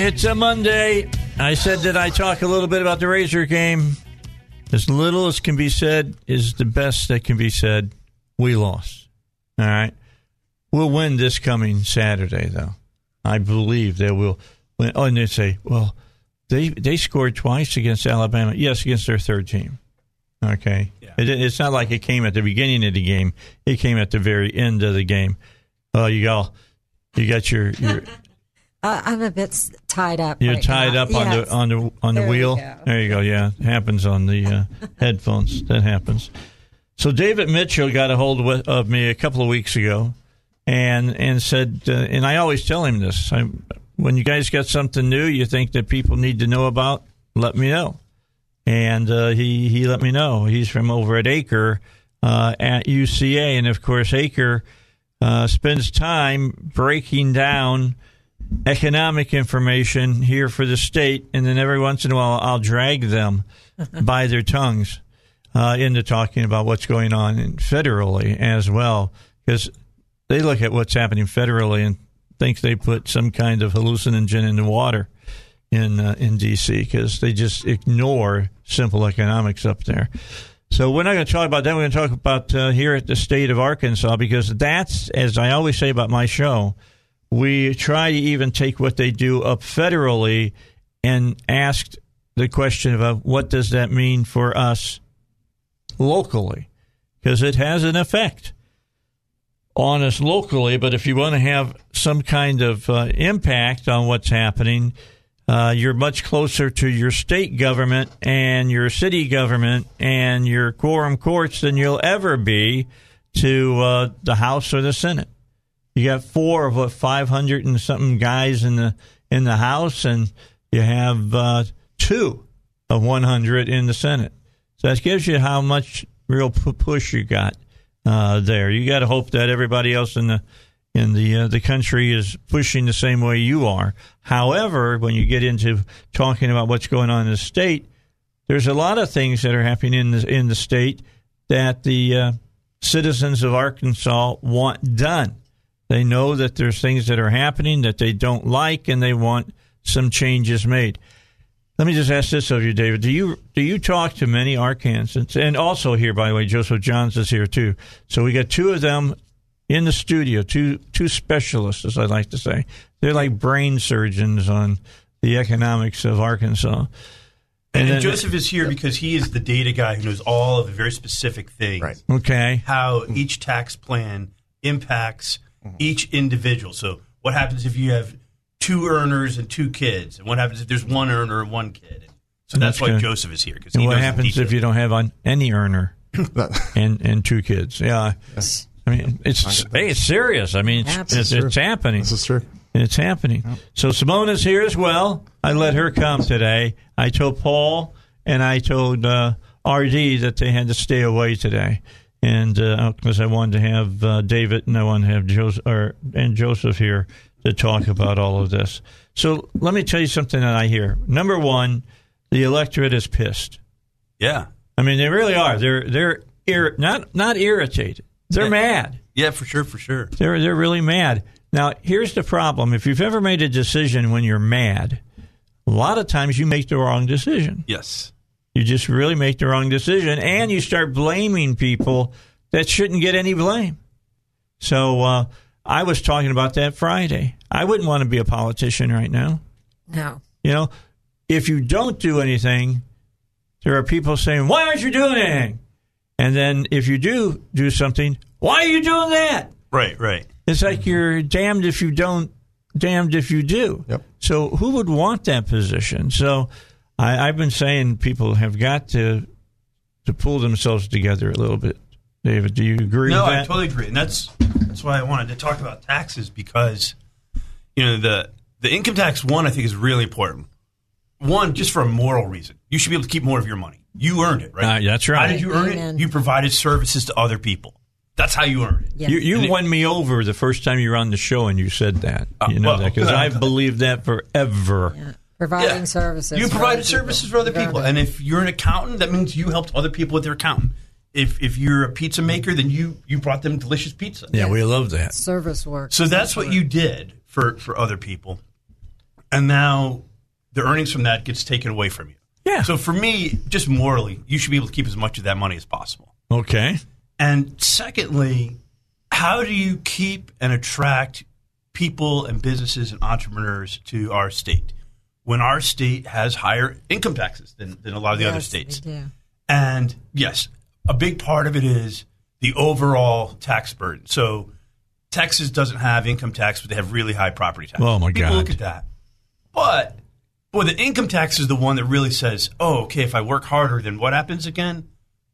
it's a Monday. I said that I talk a little bit about the Razor game. As little as can be said is the best that can be said. We lost. All right. We'll win this coming Saturday, though. I believe they will win. Oh, and they say, well, they they scored twice against Alabama. Yes, against their third team. Okay. It, it's not like it came at the beginning of the game. It came at the very end of the game. Oh, you got you got your your Uh, I'm a bit tied up. You're right tied now. up on Yes. the on the on the There you wheel. go. There you go. Yeah, it happens on the uh, headphones. That happens. So David Mitchell got a hold of, of me a couple of weeks ago, and and said, uh, and I always tell him this: I, when you guys got something new you think that people need to know about, let me know. And uh, he he let me know. He's from over at Acre uh, at UCA, and of course Acre uh, spends time breaking down economic information here for the state, and then every once in a while I'll drag them by their tongues uh, into talking about what's going on federally as well, because they look at what's happening federally and think they put some kind of hallucinogen in the water in uh, in DC because they just ignore simple economics up there. So we're not going to talk about that. We're going to talk about uh, here at the state of Arkansas because that's, as I always say about my show, we try to even take what they do up federally and ask the question about what does that mean for us locally because it has an effect on us locally. But if you want to have some kind of uh, impact on what's happening, uh, you're much closer to your state government and your city government and your quorum courts than you'll ever be to uh, the House or the Senate. You got four of what five hundred and something guys in the in the House, and you have uh, two of one hundred in the Senate. So that gives you how much real pu- push you got uh, there. You got to hope that everybody else in the in the uh, the country is pushing the same way you are. However, when you get into talking about what's going on in the state, there's a lot of things that are happening in the in the state that the uh, citizens of Arkansas want done. They know that there's things that are happening that they don't like, and they want some changes made. Let me just ask this of you, David. Do you do you talk to many Arkansans? And also here, by the way, Joseph Johns is here too. So we got two of them in the studio, two two specialists, as I like to say. They're like brain surgeons on the economics of Arkansas. And, then- Joseph is here because he is the data guy who knows all of the very specific things. Right. Okay. How each tax plan impacts each individual. So, what happens if you have two earners and two kids? And what happens if there's one earner and one kid? So that's, That's why good. Joseph is here. Because And he what happens if you don't have on any earner and and two kids? Yeah. Yes. I mean, it's hey, it's serious. I mean, it's, it's, it's happening. This is true. It's happening. So Simona's here as well. I let her come today. I told Paul and I told uh, RD that they had to stay away today, and because I wanted to have uh, David and I wanted to have Joseph or, and Joseph here to talk about all of this. So let me tell you something that I hear. Number one, the electorate is pissed. yeah, I mean, they really are. They're they're ir- not not irritated. They're Yeah. mad. yeah, for sure, for sure. They're they're really mad. Now, here's the problem. If you've ever made a decision when you're mad, a lot of times you make the wrong decision. Yes, You just really make the wrong decision and you start blaming people that shouldn't get any blame. So, uh, I was talking about that Friday. I wouldn't want to be a politician right now. No. You know, if you don't do anything, there are people saying, "Why aren't you doing anything?" And then if you do do something, why are you doing that? Right, right. It's like you're damned if you don't, damned if you do. Yep. So who would want that position? So I, I've been saying people have got to to pull themselves together a little bit. David, do you agree No, with I totally agree, and that's that's why I wanted to talk about taxes because you know the the income tax one I think is really important. One, just for a moral reason, you should be able to keep more of your money. You earned it, right? Uh, that's right. How did you earn Amen. it? You provided services to other people. That's how you earned it. Yes. You, you And it- won me over the first time you were on the show and you said that. You know well, that because I've believed that forever. Yeah. Providing Yeah. services. You for provided other people. services for other people, and if you're an accountant, that means you helped other people with their accountant. If if you're a pizza maker, then you you brought them delicious pizza. Yeah, we love that. service work. So that's what you did for for other people, and now the earnings from that gets taken away from you. Yeah. So for me, just morally, you should be able to keep as much of that money as possible. Okay. And secondly, how do you keep and attract people and businesses and entrepreneurs to our state when our state has higher income taxes than, than a lot of the other states? they do. And yes, a big part of it is the overall tax burden. So Texas doesn't have income tax, but they have really high property tax. Oh, my People God. look at that. But boy, the income tax is the one that really says, "Oh, okay, if I work harder, then what happens again?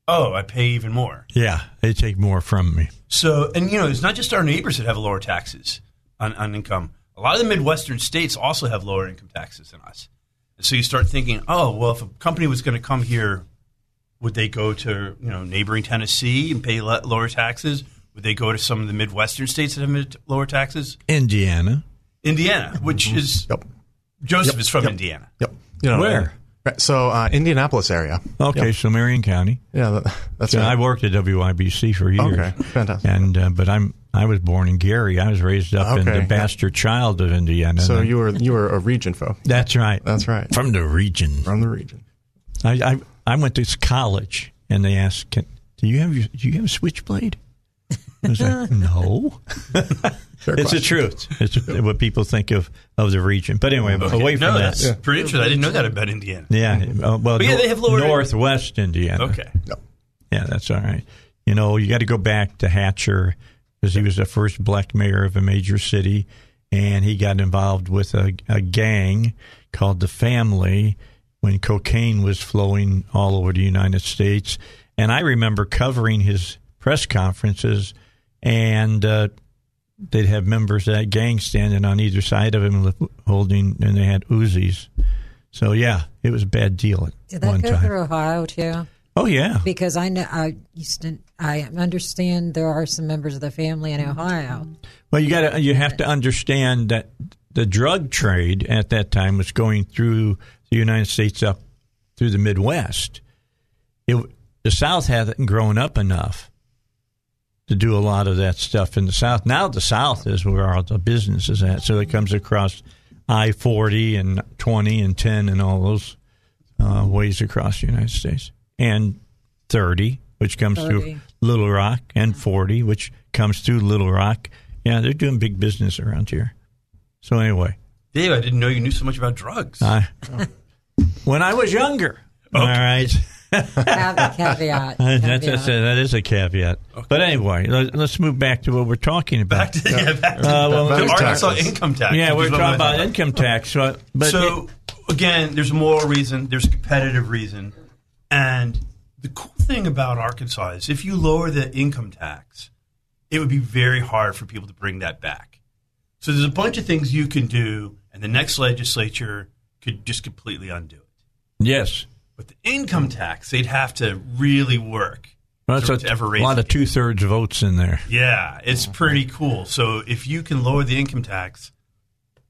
Oh, I pay even more." Yeah, they take more from me. So, and you know, it's not just our neighbors that have lower taxes on, on income. A lot of the Midwestern states also have lower income taxes than us. And so you start thinking, oh, well, if a company was going to come here, would they go to you know neighboring Tennessee and pay le- lower taxes? Would they go to some of the Midwestern states that have mid- lower taxes? Indiana. Indiana, which is Yep. Joseph is from Yep. Indiana. Yep. You know, Where? Right, So uh, Indianapolis area. Okay, Yep. so Marion County. Yeah, that, that's So right. I worked at WIBC for years. Okay, fantastic. And uh, but I'm I was born in Gary. I was raised up in the bastard child of Indiana. So And you were you were a region folk. That's right. That's right. From the region. From the region. I, I I went to college, and they asked, Can, "Do you have do you have a switchblade?" I was like, "No." Fair it's the truth. It's what people think of of the region. But anyway, away from no, that. that's pretty interesting. I didn't know that about Indiana. Yeah. uh, well, yeah, nor- they have lower- Northwest Indiana. Okay. Yep. Yeah, that's all right. You know, you got to go back to Hatcher because he was the first black mayor of a major city, and he got involved with a, a gang called the Family when cocaine was flowing all over the United States. And I remember covering his press conferences, and uh, they'd have members of that gang standing on either side of him holding, and they had Uzis. So yeah, it was a bad deal at Did that one go time. through Ohio too? Oh yeah, Because I know I used to. I understand there are some members of the family in Ohio. Well, you got to you have to understand that the drug trade at that time was going through the United States up through the Midwest. It, the South hadn't grown up enough to do a lot of that stuff in the South. Now the South is where all the business is at, so it comes across I forty and twenty and ten and all those uh, ways across the United States, and thirty, which comes 30. through Little Rock, and forty, which comes through Little Rock. Yeah, they're doing big business around here. So anyway, Dave, I didn't know you knew so much about drugs. I, when I was younger, all right. Caveat. caveat. That's, that's a, caveat. that is a caveat. But anyway, let, us move back to what we're talking about. back to, yeah, back to Uh, well, the back to Arkansas taxes. income tax. yeah, we're talking about income tax. So, but so again, there's a moral reason, there's a competitive reason, and the cool thing about Arkansas is if you lower the income tax, it would be very hard for people to bring that back. So there's a bunch of things you can do, and the next legislature could just completely undo it. yes, But the income tax, they'd have to really work. well, that's a, ever a lot of two thirds votes in there. Yeah, it's pretty cool. So if you can lower the income tax,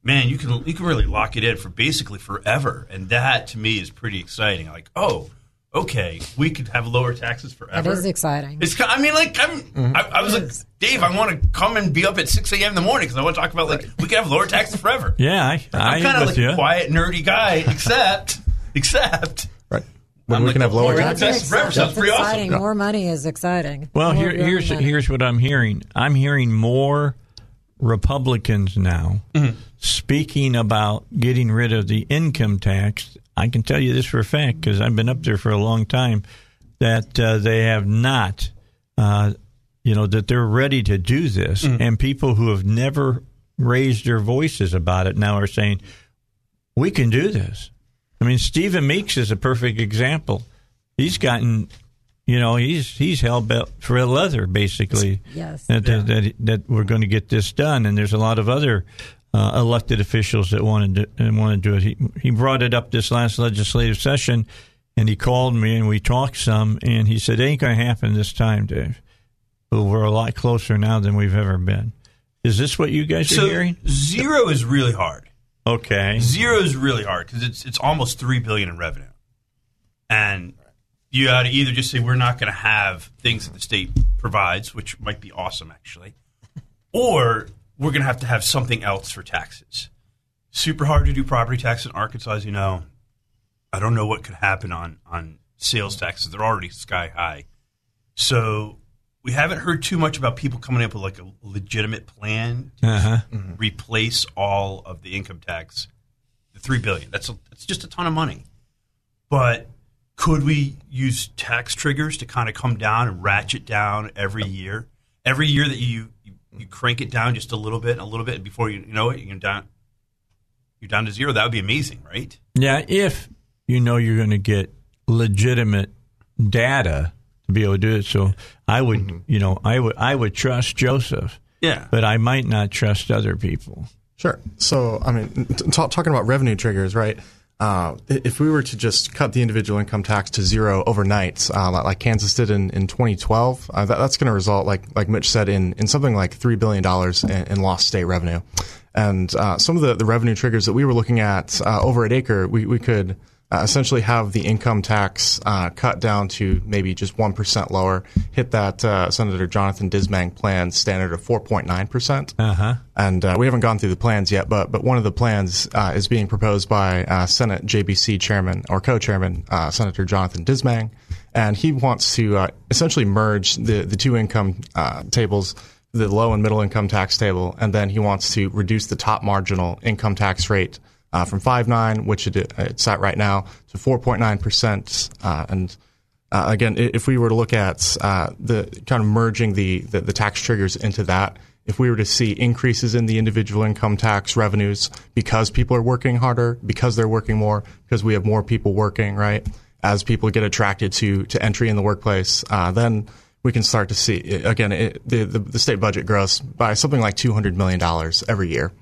man, you can you can really lock it in for basically forever, and that to me is pretty exciting. Like, oh, okay, we could have lower taxes forever. That is exciting. It's. I mean, like, I'm. Mm-hmm. I, I was like, Dave, I want to come and be up at six a.m. in the morning because I want to talk about like we could have lower taxes forever. Yeah, I, I I'm kind of like you. a quiet, nerdy guy, except, except. Right. When I'm we like can have lower lower taxes. That's forever sounds that's pretty awesome. exciting. More money is exciting. Well, here, here's money. here's what I'm hearing. I'm hearing more Republicans now mm-hmm. speaking about getting rid of the income tax. I can tell you this for a fact because I've been up there for a long time that uh, they have not, uh, you know, that they're ready to do this. And people who have never raised their voices about it now are saying, we can do this. I mean, Stephen Meeks is a perfect example. He's gotten, you know, he's he's held belt for leather basically. Yes. That, that, that that we're going to get this done, and there's a lot of other uh, elected officials that wanted to do, want to do it. He he brought it up this last legislative session, and he called me and we talked some, and he said, "It ain't going to happen this time, Dave. But we're a lot closer now than we've ever been." Is this what you guys are hearing? zero is really hard. Okay. Zero is really hard because it's it's almost three billion in revenue, and you got to either just say we're not going to have things that the state provides, which might be awesome actually, or we're going to have to have something else for taxes. Super hard to do property tax in Arkansas, as you know. I don't know what could happen on on sales taxes; they're already sky high. So we haven't heard too much about people coming up with like a legitimate plan to Uh-huh. replace all of the income tax, the three billion. That's a, that's just a ton of money. But could we use tax triggers to kind of come down and ratchet down every year? Every year that you you, you crank it down just a little bit, a little bit, and before you, you know it, you're down. You're down to zero. That would be amazing, right? Yeah, if you know you're going to get legitimate data to be able to do it. So I would, mm-hmm. you know, I would, I would trust Joseph, Yeah. but I might not trust other people. Sure. So, I mean, t- ta- talking about revenue triggers, right? Uh, if we were to just cut the individual income tax to zero overnight, uh, like, Kansas did in, in 2012, uh, that, that's going to result, like like Mitch said, in, in something like three billion dollars in, in lost state revenue. And uh, some of the, the revenue triggers that we were looking at uh, over at Acre, we, we could uh, essentially have the income tax uh, cut down to maybe just 1% lower, hit that uh, Senator Jonathan Dismang plan standard of 4.9%. Uh-huh. And uh, we haven't gone through the plans yet, but but one of the plans uh, is being proposed by uh, Senate JBC Chairman or co-chairman uh, Senator Jonathan Dismang, and he wants to uh, essentially merge the the two income uh, tables, the low and middle income tax table, and then he wants to reduce the top marginal income tax rate uh, from 5.9, which it, it's at right now, to 4.9 percent, uh, and uh, again, if we were to look at uh, the kind of merging the, the, the tax triggers into that, if we were to see increases in the individual income tax revenues because people are working harder, because they're working more, because we have more people working, right? As people get attracted to, to entry in the workplace, uh, then we can start to see, again, it, the, the, the state budget grows by something like $200 million every year.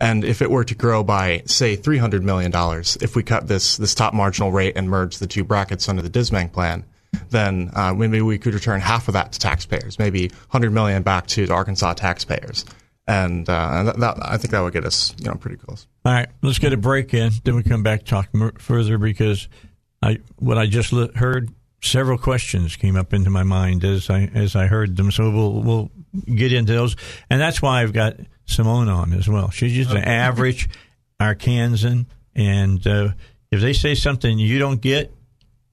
And if it were to grow by, say, $300 million, if we cut this, this top marginal rate and merge the two brackets under the Dismang plan, then uh, maybe we could return half of that to taxpayers, maybe 100 million back to the Arkansas taxpayers. And, uh, that, that, I think that would get us, you know, pretty close. All right, let's get a break in. Then we come back talk further because I what I just li- heard several questions came up into my mind as I as I heard them. So we'll we'll get into those, and that's why I've got Simone on as well. She's just an average Arkansan, and uh, if they say something you don't get,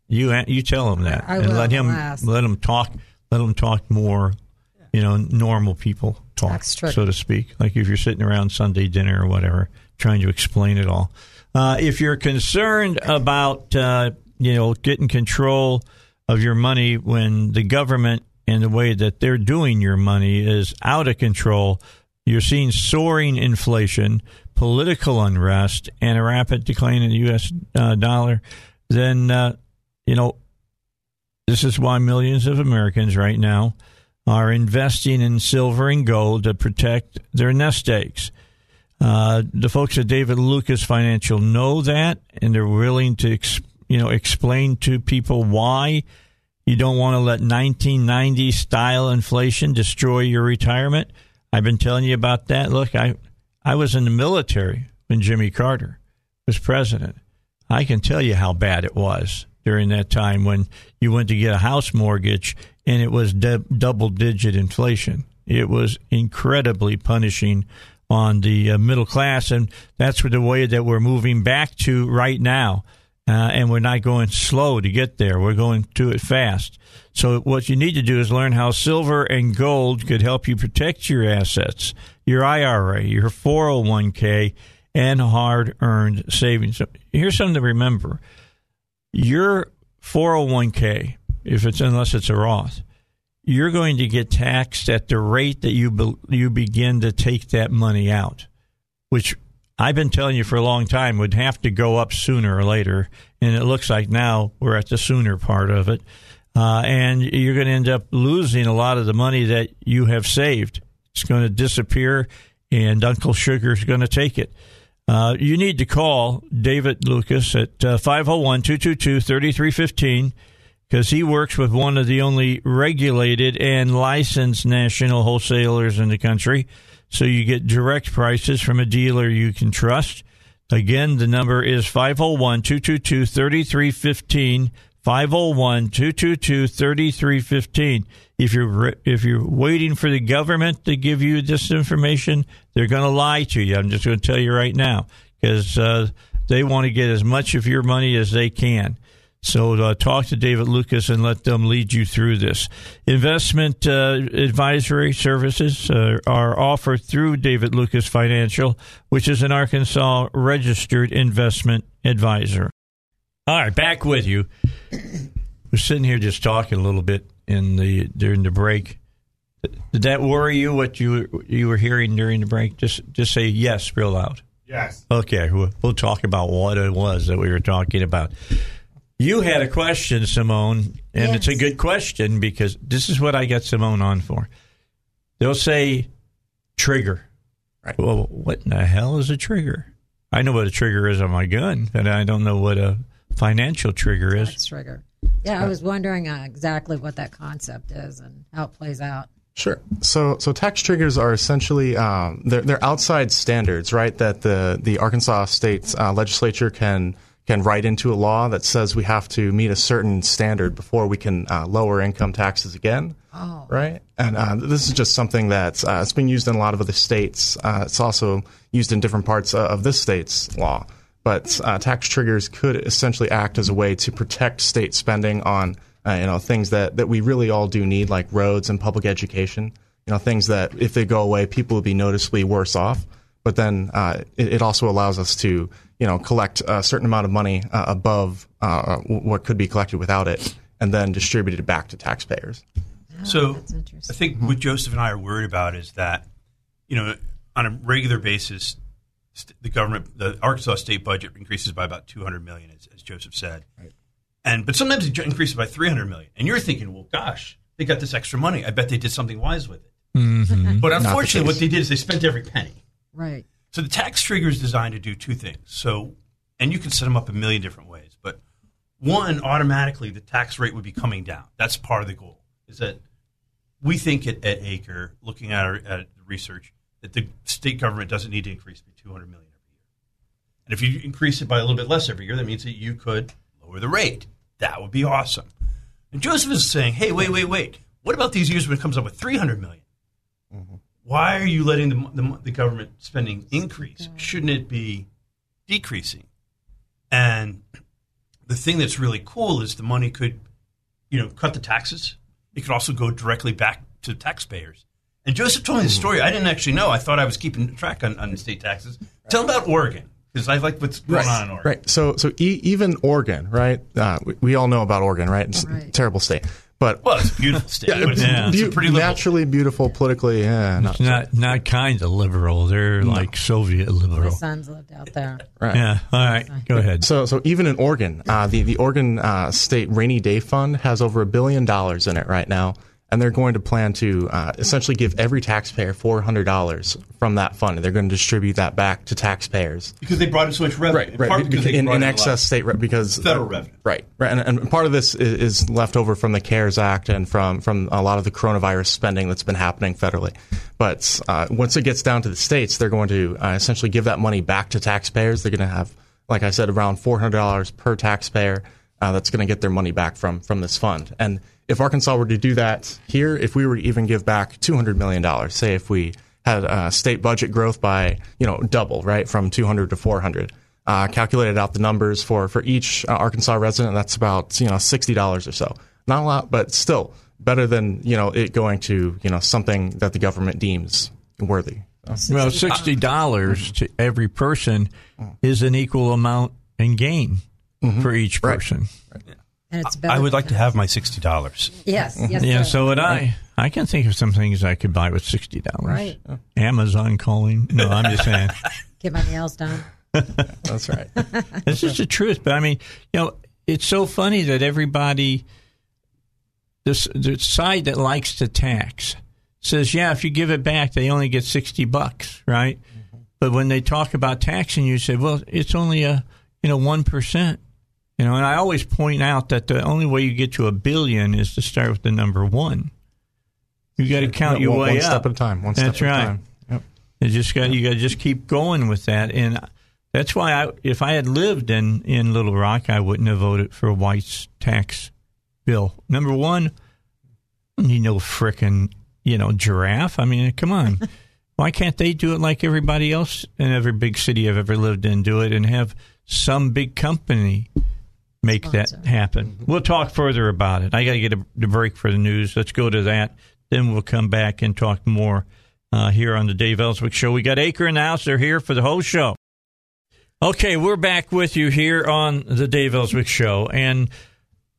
you you tell them that, I and will, let him I'll let him talk. Let them talk more. You know, normal people talk, Tax trick. so to speak. Like if you're sitting around Sunday dinner or whatever, trying to explain it all. Uh, if you're concerned about uh, you know getting control of your money when the government and the way that they're doing your money is out of control, you're seeing soaring inflation, political unrest, and a rapid decline in the U.S. Uh, dollar. Then uh, you know this is why millions of Americans right now are investing in silver and gold to protect their nest eggs. Uh, the folks at David Lucas Financial know that, and they're willing to, you know, explain to people why you don't want to let 1990 style inflation destroy your retirement. I've been telling you about that. Look, I I was in the military when Jimmy Carter was president. I can tell you how bad it was during that time when you went to get a house mortgage and it was de- double digit inflation. It was incredibly punishing on the uh, middle class, and that's the way that we're moving back to right now. Uh, and we're not going slow to get there. We're going to it fast. So what you need to do is learn how silver and gold could help you protect your assets, your IRA, your 401k, and hard-earned savings. Here's something to remember: your 401k, if it's unless it's a Roth, you're going to get taxed at the rate that you be, you begin to take that money out, which I've been telling you for a long time would have to go up sooner or later, and it looks like now we're at the sooner part of it, uh, and you're going to end up losing a lot of the money that you have saved. It's going to disappear, and Uncle Sugar is going to take it. Uh, you need to call David Lucas at 501 222 3315 because he works with one of the only regulated and licensed national wholesalers in the country. So you get direct prices from a dealer you can trust. Again, the number is 501 222 3315. 501 222 3315. If you're if you're waiting for the government to give you this information, they're going to lie to you. I'm just going to tell you right now because uh, they want to get as much of your money as they can. So uh, talk to David Lucas and let them lead you through this. Investment uh, advisory services uh, are offered through David Lucas Financial, which is an Arkansas registered investment advisor. All right, back with you. We're sitting here just talking a little bit in the during the break. Did that worry you? What you you were hearing during the break? Just just say yes real loud. Yes. Okay, we'll, we'll talk about what it was that we were talking about. You had a question, Simone, and Yes. it's a good question because this is what I got Simone on for. They'll say trigger. Right. Well, what in the hell is a trigger? I know what a trigger is on my gun, but I don't know what a financial trigger is. Tax trigger. Yeah, I was wondering uh, exactly what that concept is and how it plays out. Sure. So, so tax triggers are essentially um, they're, they're outside standards, right? That the the Arkansas State uh, Legislature can can write into a law that says we have to meet a certain standard before we can uh, lower income taxes again. Oh. Right. And uh, this is just something that's uh, it's been used in a lot of other states. Uh, it's also used in different parts uh, of this state's law. But uh, tax triggers could essentially act as a way to protect state spending on uh, you know things that, that we really all do need, like roads and public education. You know things that if they go away, people will be noticeably worse off. But then uh, it, it also allows us to you know collect a certain amount of money uh, above uh, what could be collected without it, and then distribute it back to taxpayers. So. I think what Joseph and I are worried about is that, you know, on a regular basis, st- the government, the Arkansas state budget increases by about 200 million, as, as Joseph said. And but sometimes it increases by 300 million, and you're thinking, well, gosh, they got this extra money. I bet they did something wise with it. But unfortunately, what they did is they spent every penny. Right. So the tax trigger is designed to do two things. So, and you can set them up a million different ways. But one, automatically the tax rate would be coming down. That's part of the goal. Is that we think at, at Acre, looking at our at research, that the state government doesn't need to increase by 200 million every year. And if you increase it by a little bit less every year, that means that you could lower the rate. That would be awesome. And Joseph is saying, hey, wait, wait, wait. What about these years when it comes up with 300 million? Why are you letting the, the, the government spending increase? Mm-hmm. Shouldn't it be decreasing? And the thing that's really cool is the money could, you know, cut the taxes. It could also go directly back to taxpayers. And Joseph told me the mm-hmm. story. I didn't actually know. I thought I was keeping track on, on the state taxes. Tell him about Oregon because I like what's going on in Oregon. Right. So, so e- even Oregon, right? Uh, we, we all know about Oregon, right? It's Right. a terrible state, but Well, it's a beautiful state. but it's, Yeah. it's a beau- pretty liberal. naturally beautiful, politically, yeah, not, Not not kind of liberal. They're like Soviet My liberal. sons lived out there. right. Yeah. All right. Go ahead. So, so even in Oregon, uh, the the Oregon uh, State Rainy Day Fund has over a billion dollars in it right now, and they're going to plan to uh, essentially give every taxpayer four hundred dollars from that fund, and they're going to distribute that back to taxpayers. because they brought in so much revenue. In part because in, in excess state re- because Federal revenue. right, right, and, and part of this is, is left over from the CARES Act and from from a lot of the coronavirus spending that's been happening federally. But uh, once it gets down to the states, they're going to uh, essentially give that money back to taxpayers. They're going to have, like I said, around four hundred dollars per taxpayer. Uh, that's going to get their money back from from this fund. And if Arkansas were to do that here, if we were to even give back two hundred million dollars, say if we had uh, state budget growth by you know double, right, from two hundred to four hundred, uh, calculated out the numbers for for each uh, Arkansas resident. That's about you know sixty dollars or so. Not a lot, but still better than you know it going to you know something that the government deems worthy. Well, sixty dollars to every person is an equal amount in gain Mm-hmm. for each person. And it's better. I would like to have my sixty dollars. Yes, yes. Yeah, sir. so would I. I can think of some things I could buy with sixty dollars. Right. Amazon calling. No, I'm just saying. Get my nails done. That's right. This is the truth. But I mean, you know, it's so funny that everybody, this the side that likes to tax, says, yeah, if you give it back, they only get sixty bucks, right? Mm-hmm. But when they talk about taxing, you say, well, it's only a you know one percent. You know, and I always point out that the only way you get to a billion is to start with the number one. You got to count your one, way one up. step at a time. One That's step at right. a time. Yep. You just got you got to just keep going with that, and that's why I, if I had lived in in Little Rock, I wouldn't have voted for White's tax bill. Number one, you know, frickin' you know giraffe. I mean, come on, why can't they do it like everybody else in every big city I've ever lived in? Do it and have some big company make that happen. We'll talk further about it. I got to get a, the break for the news. Let's go to that. Then we'll come back and talk more uh, here on the Dave Elswick Show. We got Acre and House. They're here for the whole show. Okay, we're back with you here on the Dave Elswick Show, and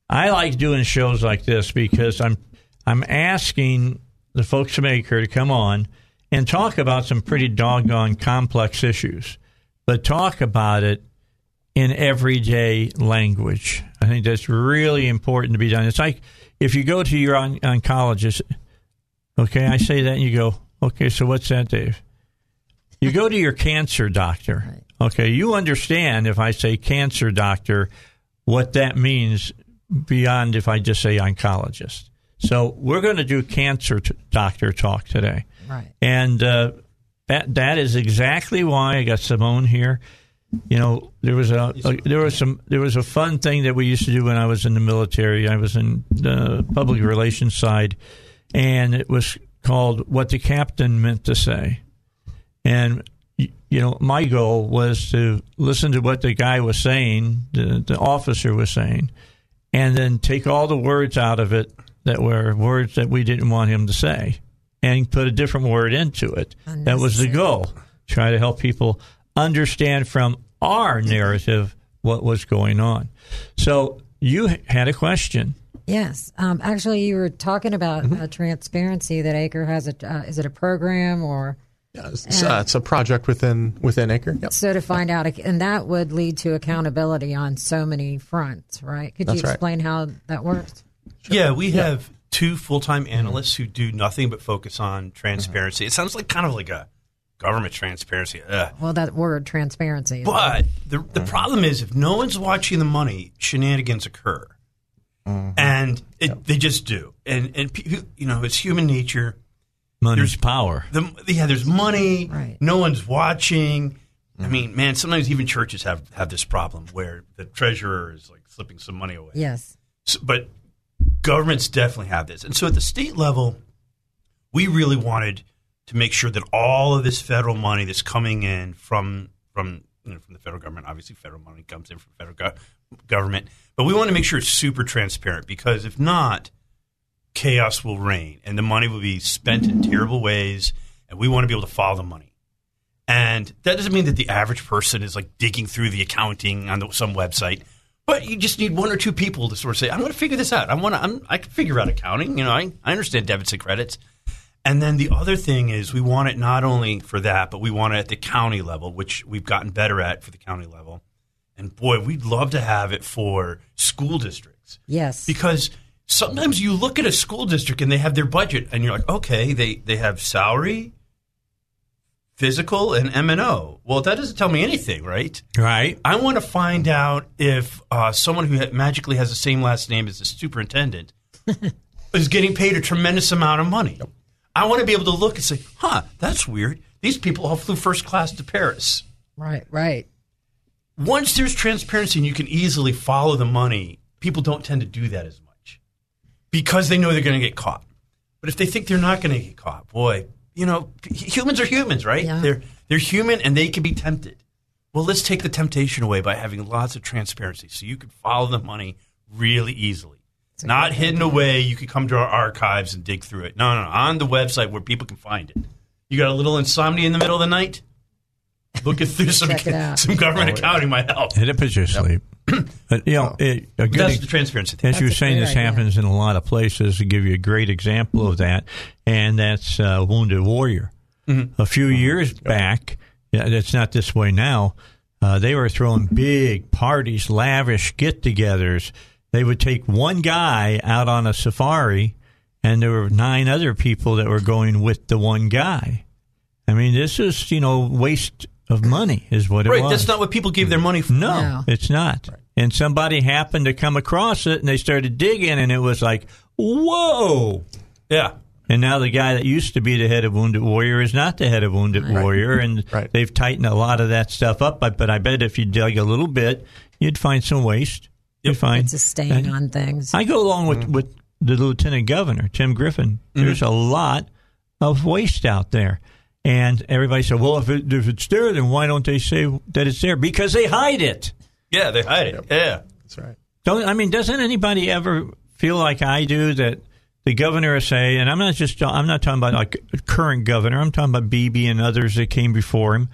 I like doing shows like this because I'm I'm asking the folks from Acre to come on and talk about some pretty doggone complex issues, but talk about it in everyday language. I think that's really important to be done. It's like if you go to your on- oncologist, okay, I say that and you go, okay, so what's that, Dave? You go to your cancer doctor. Okay, you understand if I say cancer doctor, what that means beyond if I just say oncologist. So we're going to do cancer t- doctor talk today. Right. And uh, that that is exactly why I got Simone here. You know, there was a, a there was some there was a fun thing that we used to do when I was in the military. I was in the public relations side, and it was called "What the Captain Meant to Say." And you know, my goal was to listen to what the guy was saying, the, the officer was saying, and then take all the words out of it that were words that we didn't want him to say, and put a different word into it. That was the goal. Try to help people understand from our narrative what was going on. So you had a question. Yes. Um, actually, you were talking about Mm-hmm. uh, transparency that Acre has. A, uh, is it a program or Yeah, it's, uh, it's a project within within Acre. Yep. so to find out, and that would lead to accountability on so many fronts, right? Could That's you right. explain how that works? Yeah, we have two full time analysts who do nothing but focus on transparency. It sounds like kind of like a government transparency. Ugh. Well, that word transparency. But the the problem is, if no one's watching the money, shenanigans occur, mm-hmm. and it, they just do. And and you know, it's human nature. Money's power. The, yeah, there's money. Right. No one's watching. I mm-hmm. mean, man, sometimes even churches have have this problem where the treasurer is like slipping some money away. yes. So, but governments definitely have this. And so at the state level, we really wanted to make sure that all of this federal money that's coming in from from you know, from the federal government, obviously federal money comes in from federal go- government, but we want to make sure it's super transparent because if not, chaos will reign and the money will be spent in terrible ways, and we want to be able to follow the money. And that doesn't mean that the average person is like digging through the accounting on the, some website, but you just need one or two people to sort of say, "I'm going to figure this out. I want to. I'm, I can figure out accounting. You know, I, I understand debits and credits." And then the other thing is, we want it not only for that, but we want it at the county level, which we've gotten better at for the county level. And boy, we'd love to have it for school districts Yes. because sometimes you look at a school district and they have their budget and you're like okay they, they have salary physical and m&o well that doesn't tell me anything right Right. i want to find out if uh, someone who ha- magically has the same last name as the superintendent is getting paid a tremendous amount of money i want to be able to look and say huh that's weird these people all flew first class to paris right. Right. once there's transparency and you can easily follow the money, people don't tend to do that as much because they know they're going to get caught. But if they think they're not going to get caught, boy, you know, humans are humans, right? Yeah. They're they're human and they can be tempted. Well, let's take the temptation away by having lots of transparency so you can follow the money really easily. Not hidden away. You can come to our archives and dig through it. No, no, no. On the website where people can find it. You got a little insomnia in the middle of the night? Looking through some, Check it out. some government accounting might help. It puts you to sleep. But, you know, it, a good That's the transparency thing. As you were saying, this idea. happens in a lot of places. To give you a great example of that, and that's uh, Wounded Warrior. Mm-hmm. A few years back, yeah, it's not this way now. Uh, they were throwing big parties, lavish get-togethers. They would take one guy out on a safari, and there were nine other people that were going with the one guy. I mean, this is you know waste of money, is what it was. Right, that's not what people gave their money for. No, No. it's not. And somebody happened to come across it and they started digging and it was like, whoa. Yeah. And now the guy that used to be the head of Wounded Warrior is not the head of Wounded Warrior. And Right. they've tightened a lot of that stuff up. But, but I bet if you dug a little bit, you'd find some waste. You'd find. It's a stain And on things. I go along with, with the Lieutenant Governor, Tim Griffin. There's a lot of waste out there. And everybody said, well, if, it, if it's there, then why don't they say that it's there? Because they hide it. Yeah, they hide it. Yeah. That's right. Don't I mean? Doesn't anybody ever feel like I do that the governor will say, and I'm not just I'm not talking about like current governor. I'm talking about Beebe and others that came before him.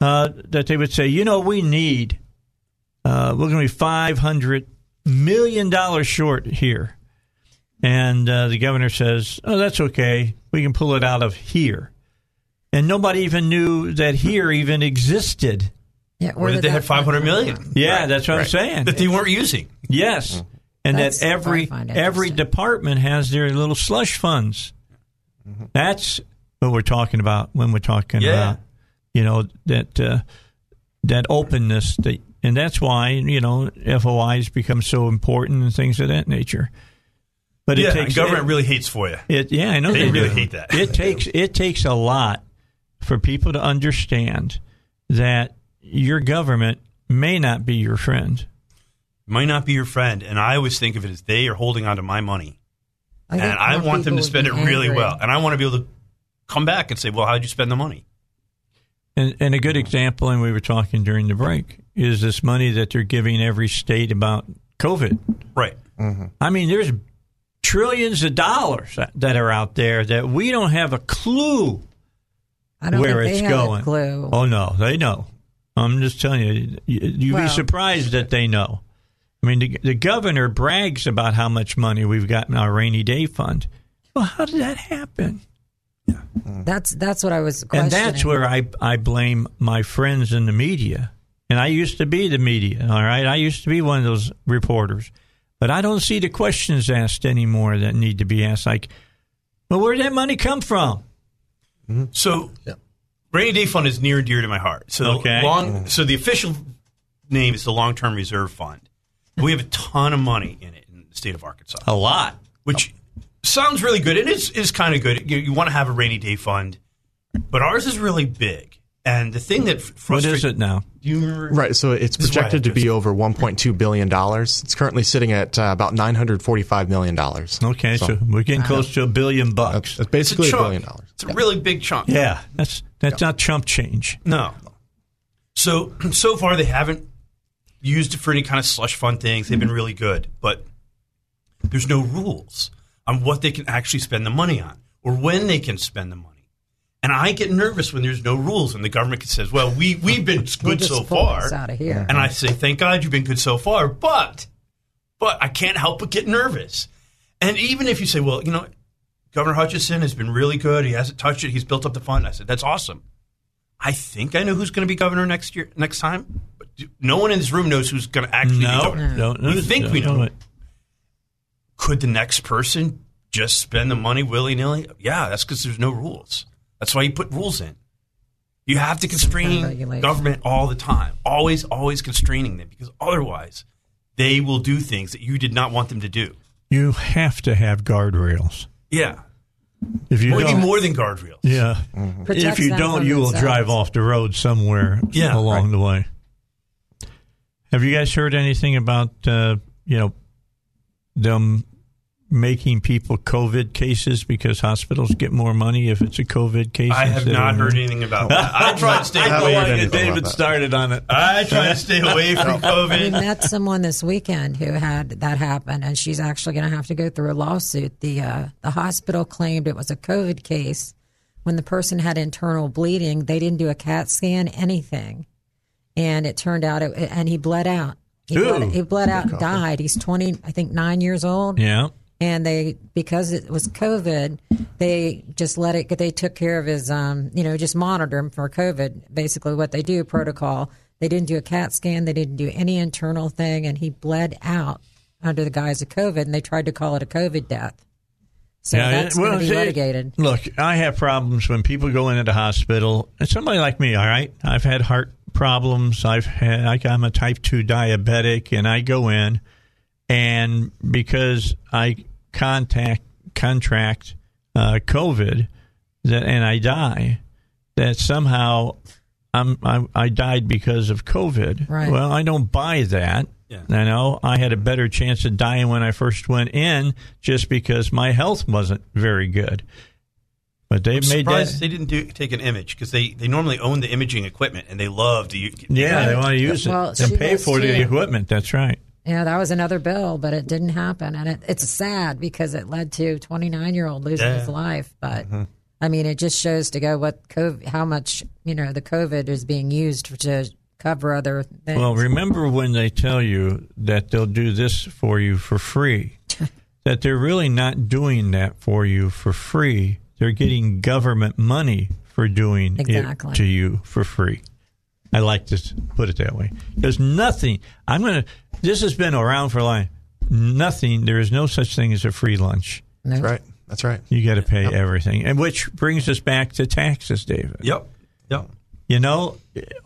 Uh, that they would say, you know, we need uh, we're going to be five hundred million dollars short here, and uh, the governor says, oh, that's okay. We can pull it out of here, and nobody even knew that here even existed. yeah, Or where that they that had 500 come million. from? Yeah, that's what I'm saying. That they weren't using. Yes. And That's that every what I find every department has their little slush funds. That's what we're talking about when we're talking Yeah. about you know that uh, that openness that and that's why you know FOIs become so important and things of that nature. But it yeah, takes government it, really hates for you. it yeah, I know They they really do. hate that. It takes it takes a lot for people to understand that your government may not be your friend. Might not be your friend. And I always think of it as they are holding on to my money. think and I want them to spend it would be really well. And I want to be able to come back and say, well, how did you spend the money? And, and a good example, and we were talking during the break, is this money that they're giving every state about COVID. Right. Mm-hmm. I mean, there's trillions of dollars that- that are out there that we don't have a clue I don't where think it's they have going. a clue. Oh no, they know. I'm just telling you, you- you'd be surprised that they know. I mean, the, the governor brags about how much money we've got in our rainy day fund. Well, how did that happen? That's that's what I was questioning. And that's where I, I blame my friends in the media. And I used to be the media, all right? I used to be one of those reporters. But I don't see the questions asked anymore that need to be asked. Like, well, where'd that money come from? Mm-hmm. So, rainy day fund is near and dear to my heart. So, the Okay. long, mm-hmm. so the official name is the long term reserve fund. We have a ton of money in it in the state of Arkansas, A lot. which sounds really good. And It is is kind of good. You, you want to have a rainy day fund, but ours is really big. And the thing that What frustrates is it now? Do you remember? Right, so it's This is why I projected to be over 1.2 billion dollars. It's currently sitting at uh, about 945 million dollars. Okay, so, we're getting close to a billion bucks. That's, that's It's a basically a billion dollars. It's a really big chunk. Yeah, that's that's not chump change. No. So so far they haven't used it for any kind of slush fund things. They've been really good, but there's no rules on what they can actually spend the money on or when they can spend the money. And I get nervous when there's no rules and the government says, "Well, we we've been We'll good just so far." this out of here. And I say, "Thank God you've been good so far," but but I can't help but get nervous. And even if you say, "Well, you know, Governor Hutchinson has been really good. He hasn't touched it. He's built up the fund." I said, "That's awesome." I think I know who's going to be governor next year, next time. But do- no one in this room knows who's going to actually be No, governor. don't, We think we don't know. it. Could the next person just spend the money willy nilly? Yeah, that's because there's no rules. That's why you put rules in. You have to constrain government all the time, always, always constraining them, because otherwise they will do things that you did not want them to do. You have to have guardrails. Yeah, If you maybe don't, more than guardrails. yeah. Protects if you don't, you will themselves. drive off the road somewhere Yeah, along the way. Have you guys heard anything about uh, you know them making people COVID cases because hospitals get more money if it's a COVID case? I have not of- heard anything about that. I try to stay away. don't like anything it. about David started on it. I try to stay away from COVID. We met someone this weekend who had that happen, and she's actually going to have to go through a lawsuit. The uh, the hospital claimed it was a COVID case. When the person had internal bleeding, they didn't do a CAT scan, anything, and it turned out it, and he bled out. He, bled, he bled out and died. He's twenty, I think, nine years old. Yeah. And they because it was COVID, they just let it. They took care of his, um, you know, just monitor him for COVID. Basically, what they do protocol. They didn't do a CAT scan. They didn't do any internal thing, and he bled out under the guise of COVID. And they tried to call it a COVID death. So that's it- going to be litigated. Look, I have problems when people go into the hospital. And somebody like me, all right, I've had heart problems. I've had, like, I'm a type two diabetic, and I go in, and because I contact contract uh, COVID, that and I die, that somehow I'm, I'm I died because of COVID. Right. Well, I don't buy that. Yeah. I know I had a better chance of dying when I first went in, just because my health wasn't very good. But they made surprised that. they didn't do, take an image because they, they normally own the imaging equipment and they love to. u- Yeah, they want to use it Well, and pay was for the too. equipment. That's right. Yeah, that was another bill, but it didn't happen, and it, it's sad because it led to 29 year old losing Yeah. his life. But mm-hmm. I mean, it just shows to go what COVID, how much you know the COVID is being used to cover other things. Well, remember when they tell you that they'll do this for you for free, that they're really not doing that for you for free. They're getting government money for doing Exactly. it to you for free. I like to put it that way. There's nothing. I'm going to. This has been around for a long. Nothing. There is no such thing as a free lunch. No. That's right. That's right. You got to pay everything, and which brings us back to taxes, David. Yep. Yep. You know,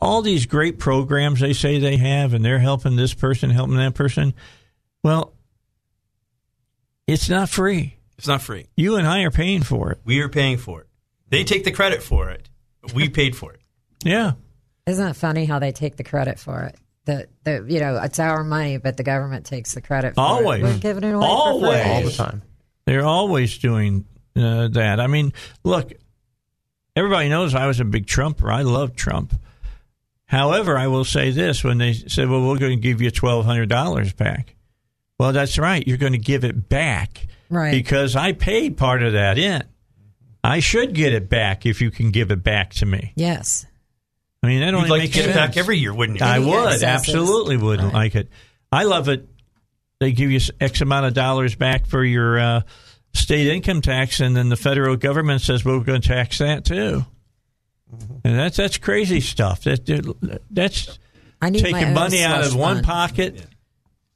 all these great programs they say they have, and they're helping this person, helping that person. Well, it's not free. It's not free. You and I are paying for it. We are paying for it. They take the credit for it, we paid for it. Yeah. Isn't it funny how they take the credit for it? The, the you know it's our money, but the government takes the credit. For Always. it. We're giving it away Always. for free. All the time. They're always doing uh, that. I mean, look, everybody knows I was a big Trumper. I love Trump. However, I will say this when they said, well, we're going to give you $1,200 back. Well, that's right. You're going to give it back. Right. Because I paid part of that in. I should get it back if you can give it back to me. Yes. I mean, that You'd only like to makes get it back every year, wouldn't you? I would absolutely would Right. like it. I love it. They give you X amount of dollars back for your uh, state income tax, and then the federal government says well, we're going to tax that too. Mm-hmm. And that's that's crazy stuff. That that's I need my taking own money out of slush one fund. pocket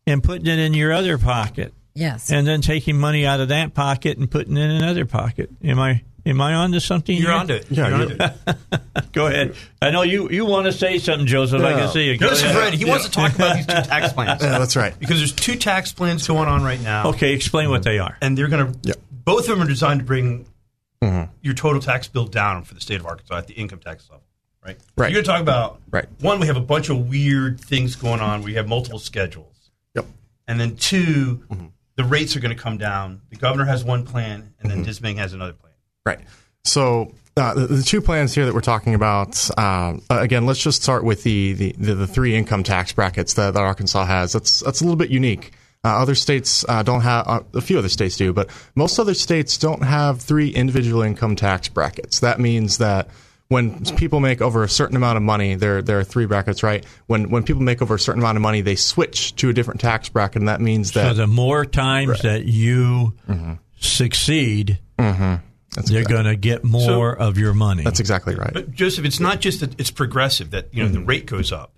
and putting it in your other pocket, Yes. and then taking money out of that pocket and putting it in another pocket. Am I am I onto something? You're here? onto it. Yeah, You're you- onto it. Go ahead. I know you you want to say something, Joseph. I can see you. Go Joseph ahead. Red, he wants to talk about these two tax plans. Yeah, that's right. Because there's two tax plans going on right now. Okay, explain what they are. And they're going to, Yep. both of them are designed to bring mm-hmm. your total tax bill down for the state of Arkansas at the income tax level. Right? Right. You're going to talk about, Right. one, we have a bunch of weird things going on. We have multiple schedules. Yep. And then 2 mm-hmm. the rates are going to come down. The governor has one plan, and then mm-hmm. Dismang has another plan. Right. So uh, the, the two plans here that we're talking about, uh, again, let's just start with the, the, the, three income tax brackets that, that Arkansas has. That's that's a little bit unique. Uh, other states uh, don't have, uh, a few other states do, but most other states don't have three individual income tax brackets. That means that when people make over a certain amount of money, there there are three brackets, right? When when people make over a certain amount of money, they switch to a different tax bracket, and that means So that the more times that you Mm-hmm. succeed, that's they're exactly, going to get more of your money. that's exactly right. But Joseph, it's not just that it's progressive that you know the mm. rate goes up,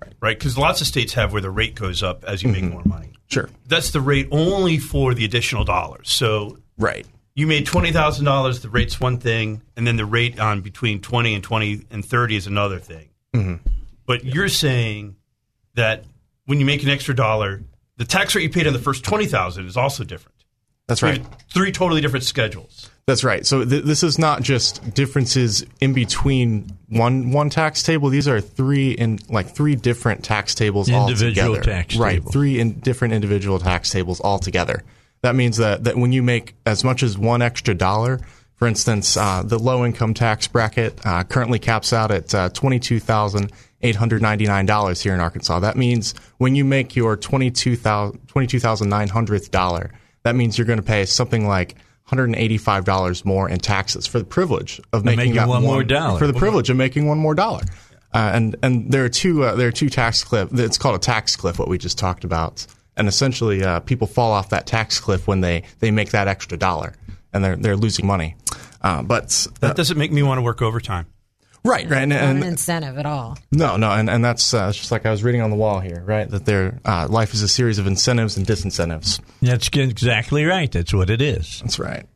right? Right, because lots of states have where the rate goes up as you make mm-hmm. more money. Sure. That's the rate only for the additional dollars. So Right. you made twenty thousand dollars. The rate's one thing, and then the rate on between twenty and twenty and thirty is another thing. Mm-hmm. But you're saying that when you make an extra dollar, the tax rate you paid on the first twenty thousand is also different. That's right. Three totally different schedules. That's right. So th- this is not just differences in between one one tax table. These are three in like three different tax tables all Individual together. tax right? tables. Three in different individual tax tables all together. That means that, that when you make as much as one extra dollar, for instance, uh, the low income tax bracket uh, currently caps out at uh, $22,899 here in Arkansas. That means when you make your $22,900th dollar, that means you're going to pay something like $185 more in taxes for the privilege of making, making that one more dollar. For the privilege of making one more dollar. Uh, and and there are two uh, there are two tax cliff. It's called a tax cliff. What we just talked about, and essentially uh, people fall off that tax cliff when they, they make that extra dollar, and they're they're losing money. Uh, but That doesn't make me want to work overtime. Right, right, and, Not an incentive at all. no, no, and and that's uh, just like I was reading on the wall here, right? That their uh, life is a series of incentives and disincentives. That's exactly right. That's what it is. That's right.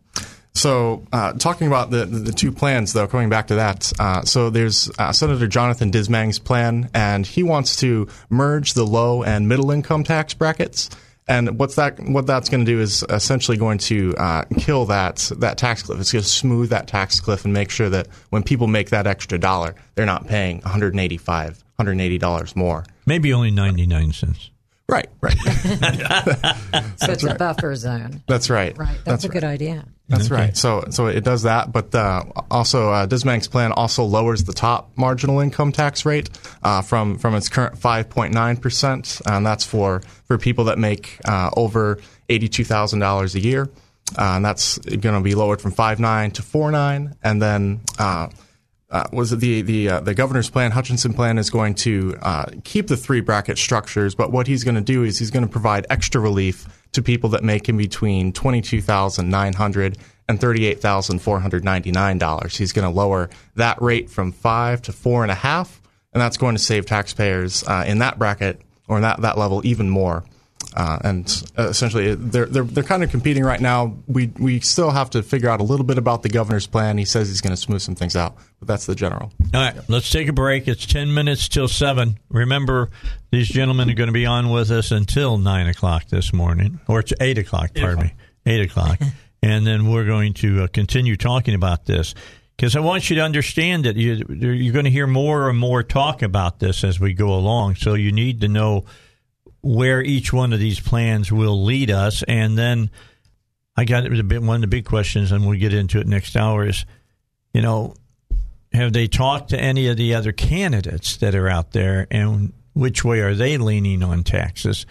So, uh, talking about the, the, the two plans, though, coming back to that, uh, so there's uh, Senator Jonathan Dismang's plan, and he wants to merge the low and middle income tax brackets. And what's that? What that's going to do is essentially going to uh, kill that that tax cliff. It's going to smooth that tax cliff and make sure that when people make that extra dollar, they're not paying 185, 180 dollars more. Maybe only 99 cents. Right, right. So it's a buffer zone. That's right. Right. That's, a good idea. That's right. So so it does that, but uh, also uh, Dismang's plan also lowers the top marginal income tax rate uh, from from its current 5.9 percent, and that's for for people that make uh, over eighty two thousand dollars a year, uh, and that's going to be lowered from 5.9 to 4.9, and then. Uh, uh, was it the the uh, the governor's plan? Hutchinson plan is going to uh, keep the three bracket structures, but what he's going to do is he's going to provide extra relief to people that make in between twenty two thousand nine hundred and thirty eight thousand four hundred ninety nine dollars. He's going to lower that rate from five to four and a half, and that's going to save taxpayers uh, in that bracket or in that that level even more. Uh, and uh, essentially, they're, they're they're kind of competing right now. We we still have to figure out a little bit about the governor's plan. He says he's going to smooth some things out, but that's the general. All right, let's take a break. It's 10 minutes till 7. Remember, these gentlemen are going to be on with us until 9 o'clock this morning, or it's 8 o'clock, pardon me. 8 o'clock. and then we're going to uh, continue talking about this. Because I want you to understand that you, you're going to hear more and more talk about this as we go along. So you need to know where each one of these plans will lead us. And then I got it was a bit one of the big questions, and we'll get into it next hour. Is you know, have they talked to any of the other candidates that are out there, and which way are they leaning on taxes?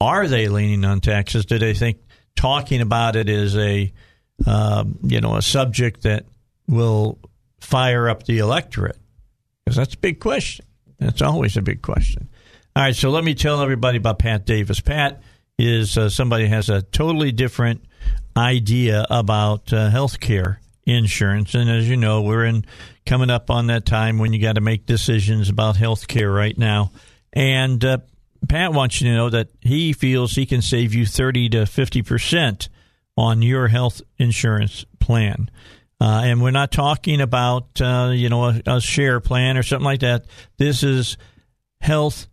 Are they leaning on taxes? Do they think talking about it is a um, you know a subject that will fire up the electorate? Because that's a big question. That's always a big question. All right, so let me tell everybody about Pat Davis. Pat is uh, somebody who has a totally different idea about uh, health care insurance. And as you know, we're in coming up on that time when you got to make decisions about health care right now. And uh, Pat wants you to know that he feels he can save you 30 to 50% on your health insurance plan. Uh, and we're not talking about, uh, you know, a, a, share plan or something like that. This is health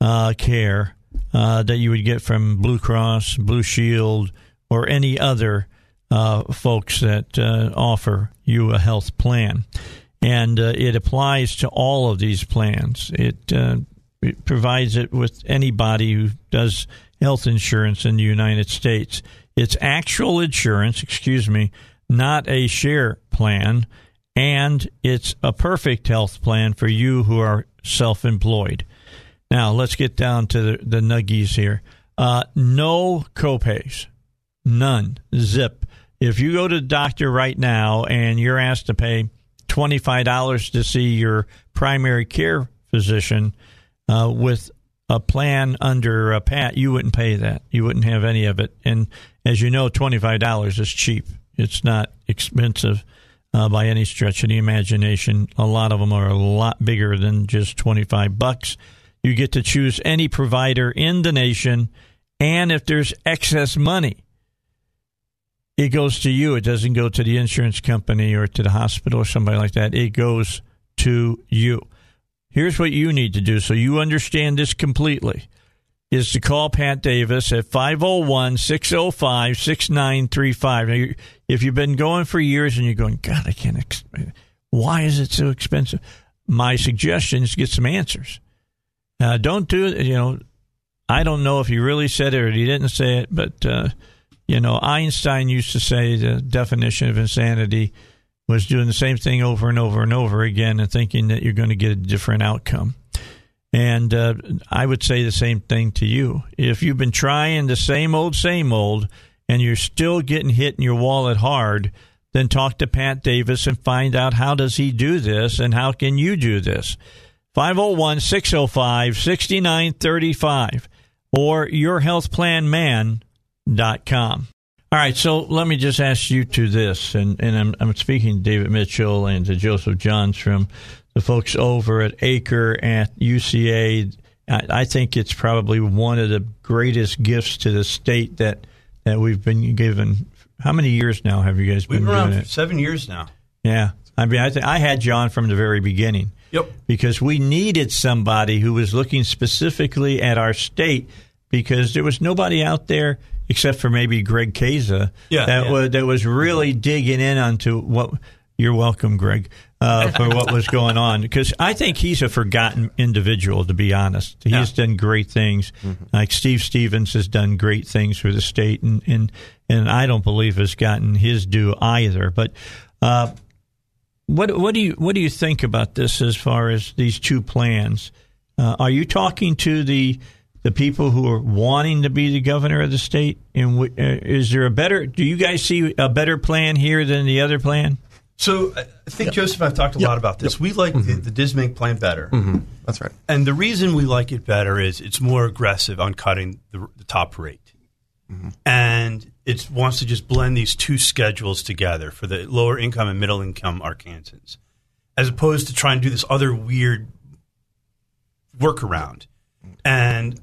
uh, care uh, that you would get from Blue Cross, Blue Shield, or any other uh, folks that uh, offer you a health plan. And it applies to all of these plans. It, it provides it with anybody who does health insurance in the United States. It's actual insurance, excuse me, not a share plan, and it's a perfect health plan for you who are self employed. Now, let's get down to the, the nuggies here. Uh, no copays, none, zip. If you go to the doctor right now and you're asked to pay $25 to see your primary care physician uh, with a plan under a PAT, you wouldn't pay that. You wouldn't have any of it. And as you know, $25 is cheap. It's not expensive uh, by any stretch of the imagination. A lot of them are a lot bigger than just 25 bucks. You get to choose any provider in the nation, and if there's excess money, it goes to you. It doesn't go to the insurance company or to the hospital or somebody like that. It goes to you. Here's what you need to do so you understand this completely is to call Pat Davis at 501 605 6935. If you've been going for years and you're going, God, I can't, ex- why is it so expensive? My suggestion is get some answers. Uh, don't do it, you know, I don't know if he really said it or he didn't say it, but, uh, you know, Einstein used to say the definition of insanity was doing the same thing over and over and over again and thinking that you're going to get a different outcome. And uh, I would say the same thing to you. If you've been trying the same old, same old, and you're still getting hit in your wallet hard, then talk to Pat Davis and find out how does he do this and how can you do this. 501 605 6935 or yourhealthplanman.com. All right, so let me just ask you to this, and, and I'm, I'm speaking to David Mitchell and to Joseph Johns from the folks over at Acre at UCA. I, I think it's probably one of the greatest gifts to the state that that we've been given. How many years now have you guys We've been been around doing it? seven years now. Yeah, I mean, I, th- I had John from the very beginning Yep. because we needed somebody who was looking specifically at our state because there was nobody out there except for maybe Greg Kaza Yeah, that yeah. was that was really digging in onto what. You're welcome, Greg, uh, for what was going on because I think he's a forgotten individual. To be honest, he's Yeah. done great things. Like Steve Stevens has done great things for the state, and and and I don't believe has gotten his due either. But uh, what what do you what do you think about this as far as these two plans? Uh, are you talking to the the people who are wanting to be the governor of the state? And w- uh, is there a better? Do you guys see a better plan here than the other plan? So I I think Joseph and I've talked a lot about this. We like the, the Dismang plan better. That's right. And the reason we like it better is it's more aggressive on cutting the, the top rate. And it wants to just blend these two schedules together for the lower income and middle income Arkansans, as opposed to trying to do this other weird workaround. And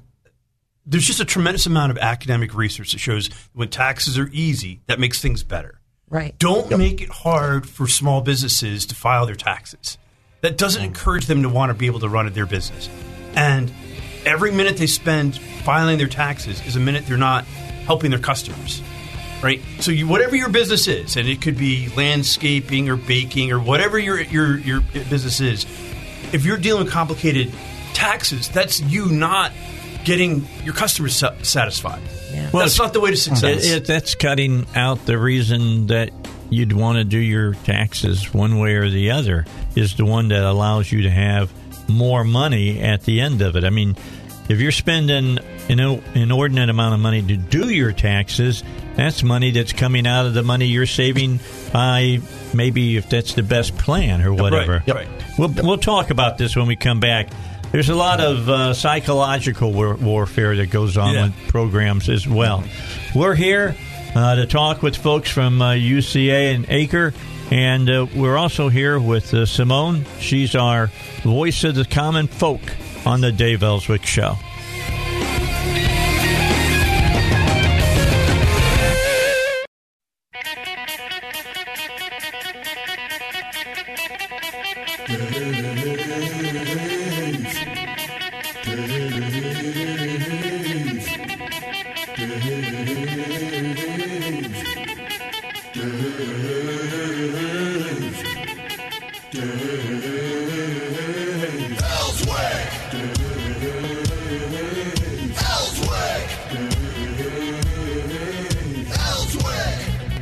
there's just a tremendous amount of academic research that shows when taxes are easy, that makes things better. Right. Don't make it hard for small businesses to file their taxes. That doesn't mm. encourage them to want to be able to run their business. And every minute they spend filing their taxes is a minute they're not helping their customers. Right? So you, whatever your business is, and it could be landscaping or baking or whatever your your your business is, if you're dealing with complicated taxes, that's you not getting your customers satisfied. Yeah. Well, that's not the way to success. It, it, that's cutting out the reason that you'd want to do your taxes one way or the other is the one that allows you to have more money at the end of it. I mean, if you're spending an inordinate amount of money to do your taxes, that's money that's coming out of the money you're saving by maybe if that's the best plan or whatever. Right, right. We'll, we'll talk about this when we come back. There's a lot of uh, psychological war- warfare that goes on Yeah. with programs as well. We're here uh, to talk with folks from uh, UCA and Acre, and uh, we're also here with uh, Simone. She's our voice of the common folk on the Dave Elswick Show.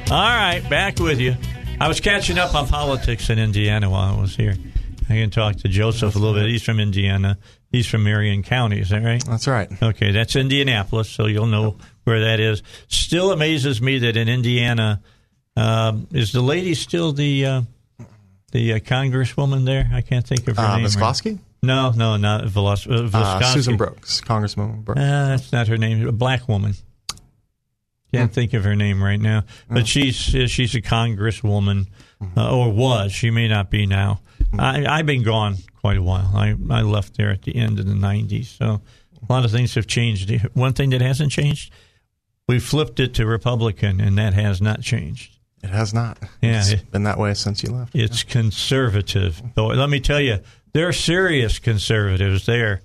All right, back with you. I was catching up on politics in Indiana while I was here. I can talk to Joseph a little bit. He's from Indiana. He's from Marion County. Is that right? That's right. Okay, that's Indianapolis, so you'll know where that is. Still amazes me that in Indiana, um, is the lady still the uh, the uh, congresswoman there? I can't think of her Uh, name. right. Visclosky? No, no, not Velos- uh, Uh, Susan Brooks, Congresswoman Brooks. Uh, that's not her name. A black woman. Can't think of her name right now, but she's she's a congresswoman, uh, or was. She may not be now. I, I've been gone quite a while. I, I left there at the end of the '90s, so a lot of things have changed. One thing that hasn't changed, we flipped it to Republican, and that has not changed. It has not. Yeah, It's it- been that way since you left. It's conservative. But let me tell you, they're serious conservatives there.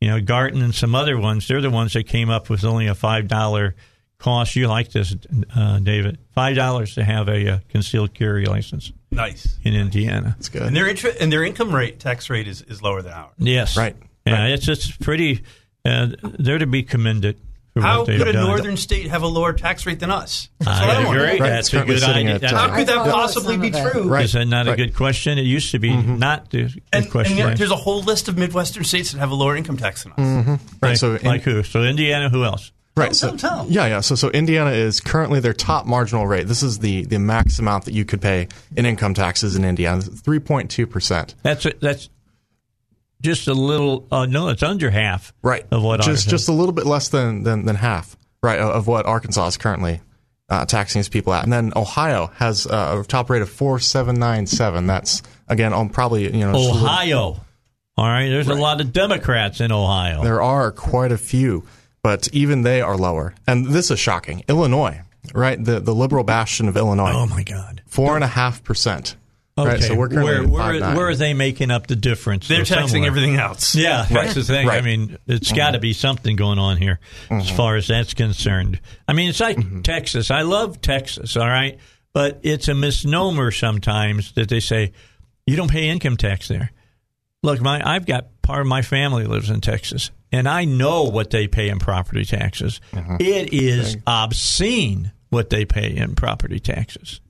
You know, Garton and some other ones, they're the ones that came up with only a $5 cost. You like this, uh, David. $5 to have a uh, concealed carry license nice. in Indiana. That's good. And their inter- and their income rate tax rate is, is lower than ours. Yes. Right. Yeah, Right. it's, it's pretty, uh, they're to be commended for How could a done. northern state have a lower tax rate than us? That's what I I'm agree. Right, That's a good idea. at, uh, How could that possibly be of true? Right. Is that not a good question? It used to be not the good And, question. and yet there's a whole list of Midwestern states that have a lower income tax than us. Right. like, So in- like who? So Indiana, who else? Right. So, Tell, tell. yeah, yeah. So, so Indiana is currently their top marginal rate. This is the, the max amount that you could pay in income taxes in Indiana, three point two percent. That's a, that's just a little. Uh, no, it's under half. Right. Of what just ours just a little bit less than than, than half. Right of, of what Arkansas is currently uh, taxing its people at, and then Ohio has uh, a top rate of four seven nine seven. That's again on probably you know just little- Ohio. All right. There's a lot of Democrats in Ohio. There are quite a few, but even they are lower. And this is shocking. Illinois, right? The the liberal bastion of Illinois, oh my God. four and a half percent. Okay. Right. So we're currently where where, 5.9. where are they making up the difference? They're taxing somewhere. everything else. Yeah, that's the thing. I Right. mean, it's mm-hmm. got to be something going on here as mm-hmm. far as that's concerned. I mean, it's like mm-hmm. Texas. I love Texas, all right, but it's a misnomer sometimes that they say you don't pay income tax there. Look, my I've got part of my family lives in Texas, and I know what they pay in property taxes. It is obscene what they pay in property taxes.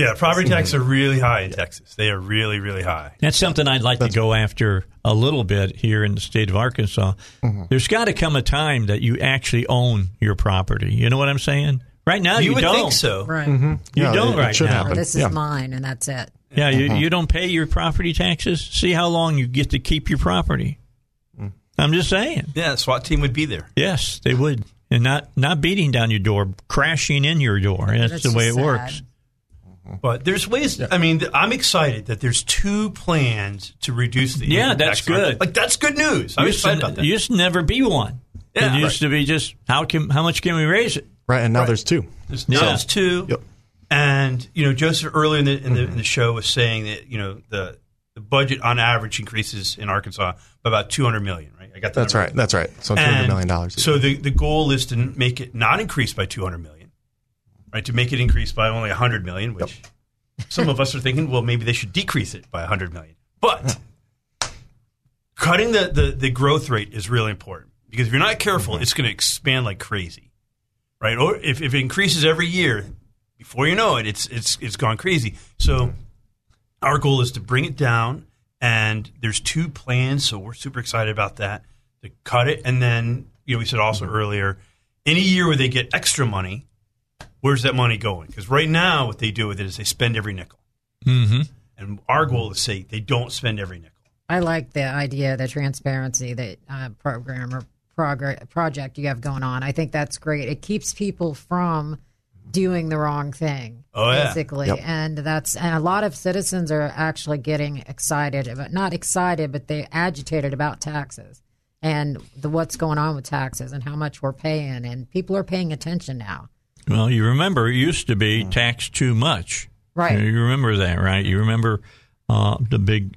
Yeah, property taxes are really high in Texas. They are really, really high. That's something I'd like to go after a little bit here in the state of Arkansas. Mm-hmm. There's got to come a time that you actually own your property. You know what I'm saying? Right now, you, you would don't. think so. Right. Mm-hmm. You Yeah, don't it- it right should now. Happen. this is Yeah. mine, and that's it. Yeah, you, mm-hmm. you don't pay your property taxes. See how long you get to keep your property. Mm. I'm just saying. Yeah, SWAT team would be there. Yes, they would, and not not beating down your door, crashing in your door. That's, That's the way it sad. works. But there's ways. I mean, I'm excited that there's two plans to reduce the. Yeah, that's tax rate. good. Like that's good news. I'm used, excited to, about that. used to never be one. Yeah, it used to be just how can how much can we raise it? Right. And now there's two. There's, Yeah. there's two. Yep. And you know, Joseph earlier in the, in the mm-hmm. in the show was saying that you know the the budget on average increases in Arkansas by about 200 million. Right? I got that That's number right. That's right. So two hundred And million dollars. So the the goal is to make it not increase by 200 million, right? To make it increase by only 100 million, which some of us are thinking, well, maybe they should decrease it by 100 million. But cutting the, the, the growth rate is really important because if you're not careful, Mm-hmm. it's going to expand like crazy, right? Or if, if it increases every year, before you know it, it's it's it's gone crazy. So Mm-hmm. our goal is to bring it down, and there's two plans, so we're super excited about that. To cut it, and then you know we said also Mm-hmm. earlier, any year where they get extra money, where's that money going? Because right now, what they do with it is they spend every nickel, Mm-hmm. and our goal is to say they don't spend every nickel. I like the idea, the transparency that uh, program or progr- project you have going on. I think that's great. It keeps people from doing the wrong thing, Oh, yeah. basically. Yep. And that's and a lot of citizens are actually getting excited about not excited, but they agitated about taxes and the what's going on with taxes and how much we're paying, and people are paying attention now. Well, you remember it used to be taxed too much. Right. You remember that, right? You remember uh, the big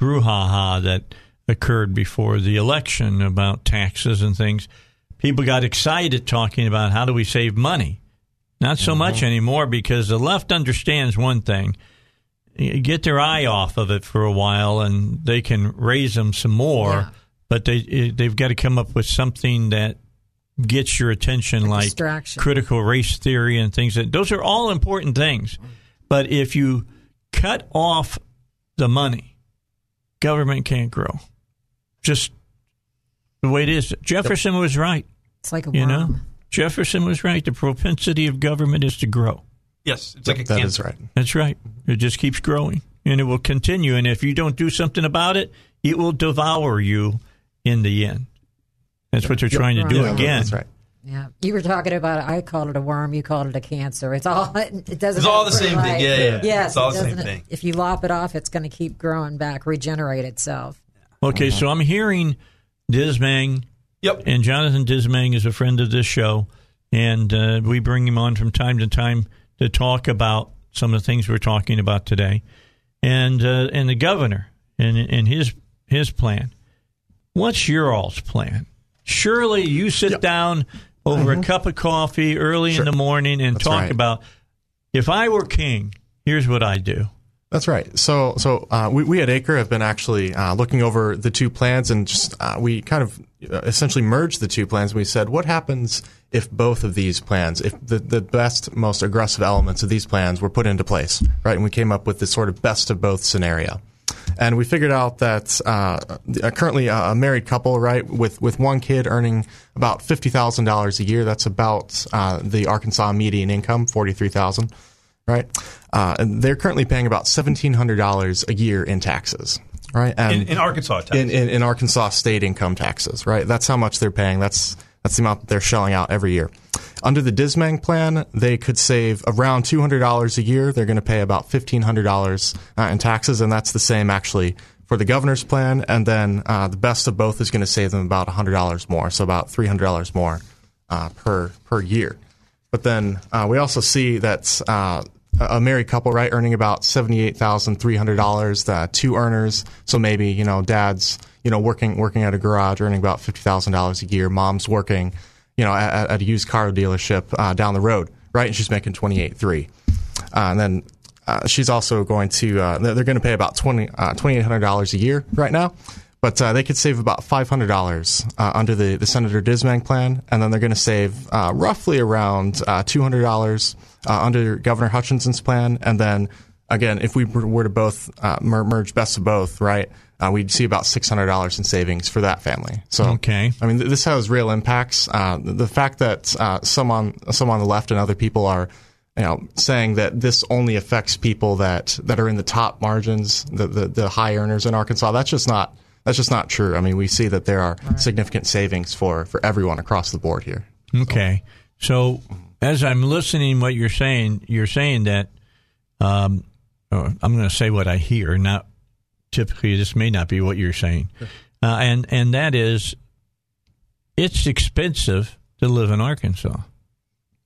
brouhaha that occurred before the election about taxes and things. People got excited talking about how do we save money. Not so much anymore because the left understands one thing. Get their eye off of it for a while and they can raise them some more, Yeah. but they they've got to come up with something that gets your attention like critical race theory and things that those are all important things. But if you cut off the money, government can't grow. Just the way it is. Jefferson was right. It's like a You know, Jefferson was right. The propensity of government is to grow. Yes, it's like a That is cancer. right. That's right. It just keeps growing and it will continue. And if you don't do something about it, it will devour you in the end. That's what you're trying to do Right. again. That's right. Yeah, you were talking about. I called it a worm. You called it a cancer. It's all. It doesn't. It's all the have- same thing. Yeah, yeah. Yes, It's all it the same thing. If you lop it off, it's going to keep growing back, regenerate itself. Okay, Mm-hmm. so I'm hearing Dismang Yep. and Jonathan Dismang is a friend of this show, and uh, we bring him on from time to time to talk about some of the things we're talking about today, and uh, and the governor and and his his plan. What's your all's plan? Surely you sit down over a cup of coffee early in the morning and That's talk right. about if I were king, here's what I do. That's right. So, so uh, we, we at Acre have been actually uh, looking over the two plans, and just uh, we kind of uh, essentially merged the two plans. We said, what happens if both of these plans, if the, the best, most aggressive elements of these plans were put into place, right? And we came up with this sort of best of both scenario. And we figured out that uh, currently a married couple, right, with, with one kid earning about fifty thousand dollars a year. That's about uh, the Arkansas median income, forty three thousand right? Uh, and they're currently paying about seventeen hundred dollars a year in taxes, right? And in, in Arkansas, taxes. In, in, in Arkansas state income taxes, right? That's how much they're paying. That's that's the amount that they're shelling out every year. Under the Dismang plan, they could save around two hundred dollars a year. They're going to pay about fifteen hundred dollars uh, in taxes, and that's the same actually for the governor's plan. And then uh, the best of both is going to save them about hundred dollars more, so about three hundred dollars more uh, per per year. But then uh, we also see that uh, a married couple, right, earning about seventy-eight thousand three hundred dollars. The two earners, so maybe you know, dad's you know working working at a garage, earning about fifty thousand dollars a year. Mom's working, you know, at, at a used car dealership uh, down the road, right, and she's making twenty-eight three. Uh, and then uh, she's also going to uh, they're going to pay about twenty uh, twenty-eight hundred dollars a year right now. But uh, they could save about five hundred dollars under the, the Senator Dismang plan, and then they're going to save roughly around two hundred dollars under Governor Hutchinson's plan, and then again, if we were to both merge best of both, right, Uh, we'd see about six hundred dollars in savings for that family. So, okay, I mean, th- this has real impacts. Uh, the fact that uh, some on some on the left and other people are you know, saying that this only affects people that, that are in the top margins, the, the, the high earners in Arkansas. That's just not that's just not true. I mean, we see that there are right. significant savings for, for everyone across the board here. Okay. So, as I'm listening, what you're saying, you're saying that um, oh, I'm going to say what I hear. Not typically, this may not be what you're saying, sure. uh, and and that is, it's expensive to live in Arkansas.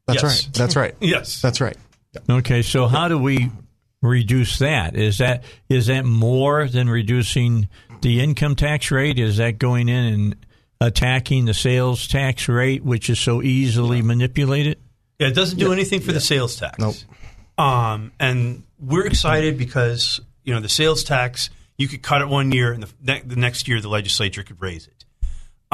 That's yes. right. That's right. yes. That's right. Okay. So, how do we reduce that? Is that is that more than reducing the income tax rate? Is that going in and attacking the sales tax rate, which is so easily manipulated? Yeah, it doesn't do yeah. anything for yeah. the sales tax. Nope. Um, and we're excited because you know the sales tax you could cut it one year, and the, ne- the next year the legislature could raise it.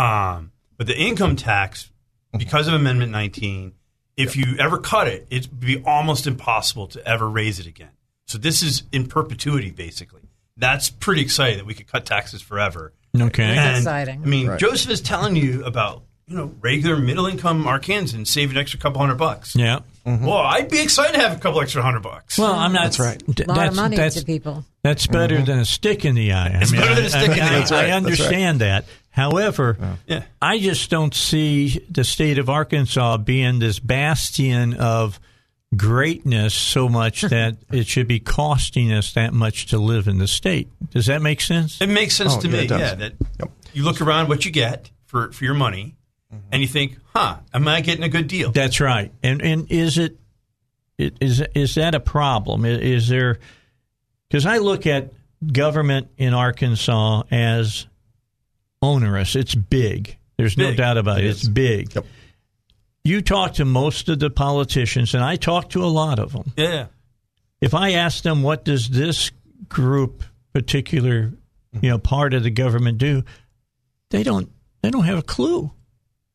Um, but the income tax, because of Amendment 19, if you ever cut it, it'd be almost impossible to ever raise it again. So this is in perpetuity, basically that's pretty exciting that we could cut taxes forever. Okay, and, exciting. I mean, right. Joseph is telling you about you know regular middle income Arkansans save an extra couple hundred bucks. Yeah. Mm-hmm. Well, I'd be excited to have a couple extra hundred bucks. Well, I'm not. That's right. A lot that's, of money that's, to people. That's better mm-hmm. than a stick in the eye. It's I mean, better than a stick I, in the eye. I, I understand right. that. However, yeah. I just don't see the state of Arkansas being this bastion of greatness so much that it should be costing us that much to live in the state. Does that make sense? It makes sense oh, to yeah, me. Yeah, that yep. you look around what you get for, for your money, mm-hmm. and you think, "Huh, am I getting a good deal?" That's right. And and is it is is that a problem? Is there because I look at government in Arkansas as onerous. It's big. There's big. no doubt about it. it. It's big. Yep you talk to most of the politicians, and I talk to a lot of them. Yeah. If I ask them what does this group, particular, you know, part of the government do, they don't. They don't have a clue.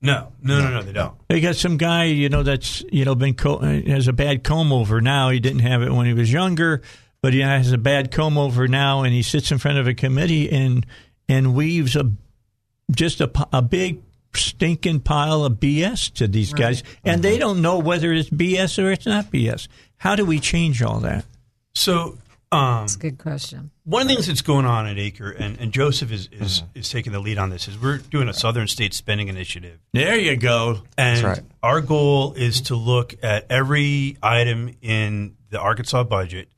No, no, no, no, they don't. They got some guy, you know, that's you know been co- has a bad comb over now. He didn't have it when he was younger, but he has a bad comb over now, and he sits in front of a committee and and weaves a just a, a big stinking pile of BS to these right. guys, and mm-hmm. they don't know whether it's BS or it's not BS. How do we change all that? So um, that's a good question. One of the things that's going on at Acre, and, and Joseph is, is, mm-hmm. is taking the lead on this, is we're doing a Southern State Spending Initiative. There you go. And right. our goal is to look at every item in the Arkansas budget,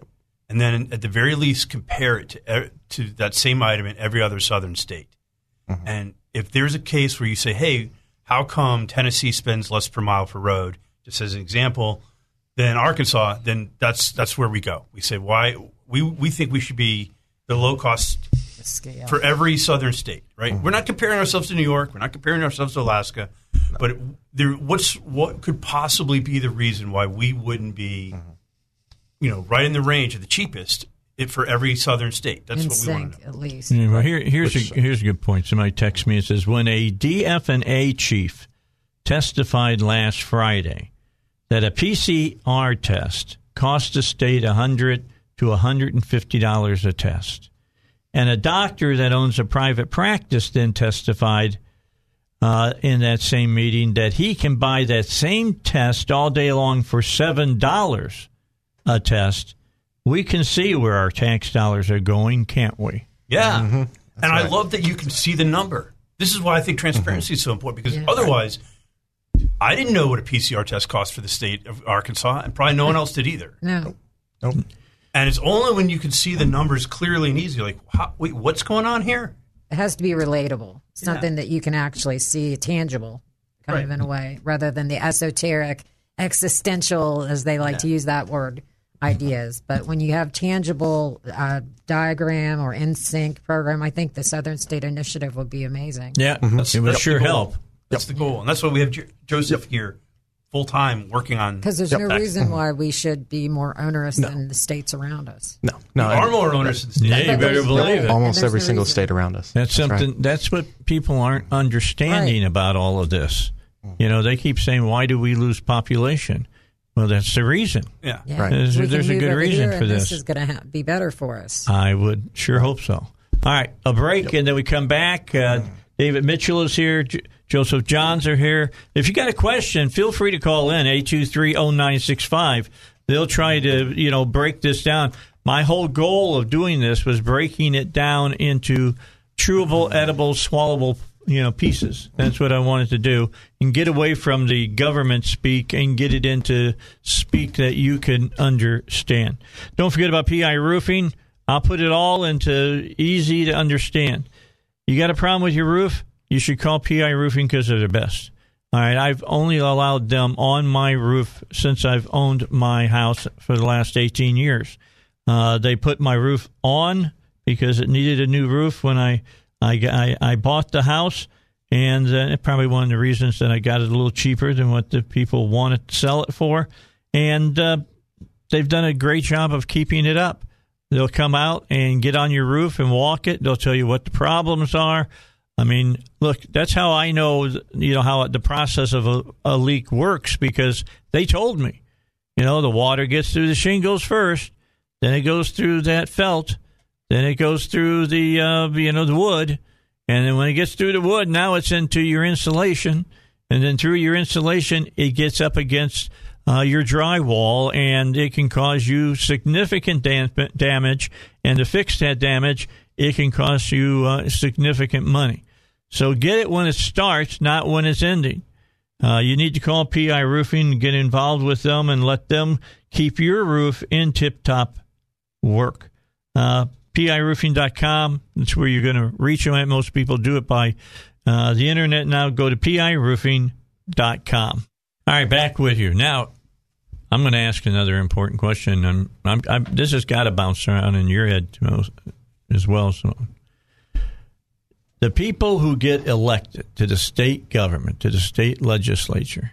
and then at the very least compare it to to that same item in every other Southern state. Mm-hmm. And if there's a case where you say, hey, how come Tennessee spends less per mile per road, just as an example, than Arkansas, then that's that's where we go. We say why we we think we should be the low cost Scale. for every southern state, right? Mm-hmm. We're not comparing ourselves to New York. We're not comparing ourselves to Alaska. No. But there, what's what could possibly be the reason why we wouldn't be, mm-hmm. you know, right in the range of the cheapest it for every southern state. That's in what we want sync to know. at least. Yeah, well, here, here's a, here's a good point. Somebody texts me and says, when a DF&A chief testified last Friday that a PCR test cost the state 100 to 150 dollars a test, and a doctor that owns a private practice then testified uh, in that same meeting that he can buy that same test all day long for seven dollars a test. We can see where our tax dollars are going, can't we? Yeah. Mm-hmm. And I love that you can see the number. This is why I think transparency is so important because Yeah. otherwise, I didn't know what a PCR test cost for the state of Arkansas, and probably no one else did either. No, And it's only when you can see the numbers clearly and easily, like, how, wait, what's going on here? it has to be relatable, something that you can actually see, tangible, kind Right. of in a way, rather than the esoteric, existential, as they like to use that word, ideas. But when you have tangible uh, diagram or in sync program, I think the Southern State Initiative would be amazing. Yeah, That's- it would sure the help. That's the goal, and that's why we have Jo- Joseph here full time working on. Because there's no reason why we should be more onerous than the states around us. No, we no. are more owners of the state. Yeah, you better there's- believe it. almost every no single reason. state around us. That's right. something. That's what people aren't understanding Right. about all of this. You know, they keep saying, "Why do we lose population?" Well, that's the reason. Yeah. Yeah. Right. There's- there's a good reason for this. This is going to ha- be better for us. I would sure hope so. All right, a break, and then we come back. Uh, David Mitchell is here. J- Joseph Johns are here. If you got a question, feel free to call in eight two three zero nine six five. They'll try to you know break this down. My whole goal of doing this was breaking it down into chewable, edible, swallowable you know pieces. That's what I wanted to do, and get away from the government speak and get it into speak that you can understand. Don't forget about PI Roofing. I'll put it all into easy to understand. You got a problem with your roof? You should call PI Roofing because they're the best. All right, I've only allowed them on my roof since I've owned my house for the last 18 years. Uh, they put my roof on because it needed a new roof when I I, I, I bought the house, and uh, probably one of the reasons that I got it a little cheaper than what the people wanted to sell it for. And uh, they've done a great job of keeping it up. They'll come out and get on your roof and walk it. They'll tell you what the problems are. I mean, look, that's how I know, you know, how the process of a, a leak works because they told me, you know, the water gets through the shingles first, then it goes through that felt, then it goes through the, uh, you know, the wood, and then when it gets through the wood, now it's into your insulation, and then through your insulation, it gets up against uh, your drywall, and it can cause you significant dam- damage. And to fix that damage, it can cost you uh, significant money. So get it when it starts, not when it's ending. Uh, you need to call PI Roofing, get involved with them, and let them keep your roof in tip top work. Uh, PIRoofing.com, that's where you're going to reach them at. Most people do it by uh, the internet now. Go to PIRoofing.com. All right, back with you. Now, I'm going to ask another important question. I'm, I'm, I'm, this has got to bounce around in your head as well. So, the people who get elected to the state government, to the state legislature,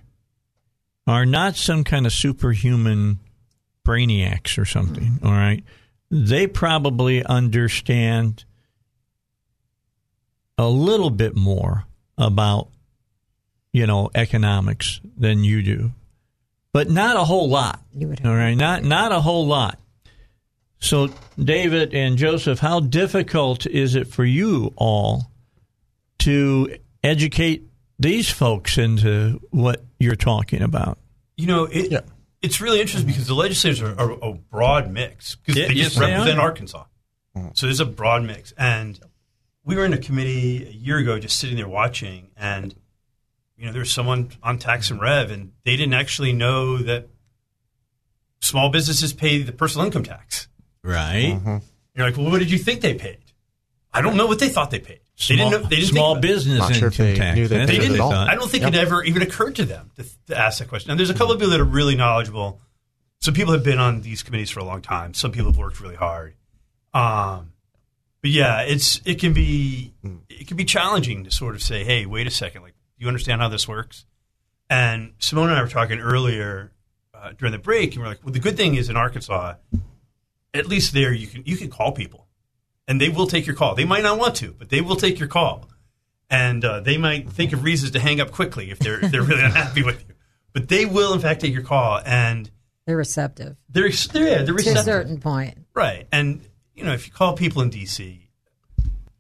are not some kind of superhuman brainiacs or something. All right, they probably understand a little bit more about you know economics than you do, but not a whole lot. All right, not not a whole lot. So, David and Joseph, how difficult is it for you all to educate these folks into what you're talking about? You know, it, Yeah. it's really interesting because the legislators are, are a broad mix because Yeah, they just they represent are. Arkansas. Mm-hmm. So there's a broad mix. And we were in a committee a year ago just sitting there watching, and, you know, there was someone on Tax and Rev, and they didn't actually know that small businesses pay the personal income tax. Right. You're like, well, what did you think they paid? I don't know what they thought they paid. They didn't know. They didn't small think business Not sure if income they tax. knew they They didn't. thought. I don't think it ever even occurred to them to, to ask that question. And there's a couple of people that are really knowledgeable. Some people have been on these committees for a long time. Some people have worked really hard. Um, but yeah, it's it can be it can be challenging to sort of say, hey, wait a second, like, do you understand how this works? And Simone and I were talking earlier uh, during the break, and we're like, well, the good thing is in Arkansas, at least there you can you can call people, and they will take your call. They might not want to, but they will take your call, and uh, they might think of reasons to hang up quickly if they're if they're really unhappy with you. But they will in fact take your call, and They're receptive they're they're, yeah, they're to a certain point. right? And you know if you call people in DC,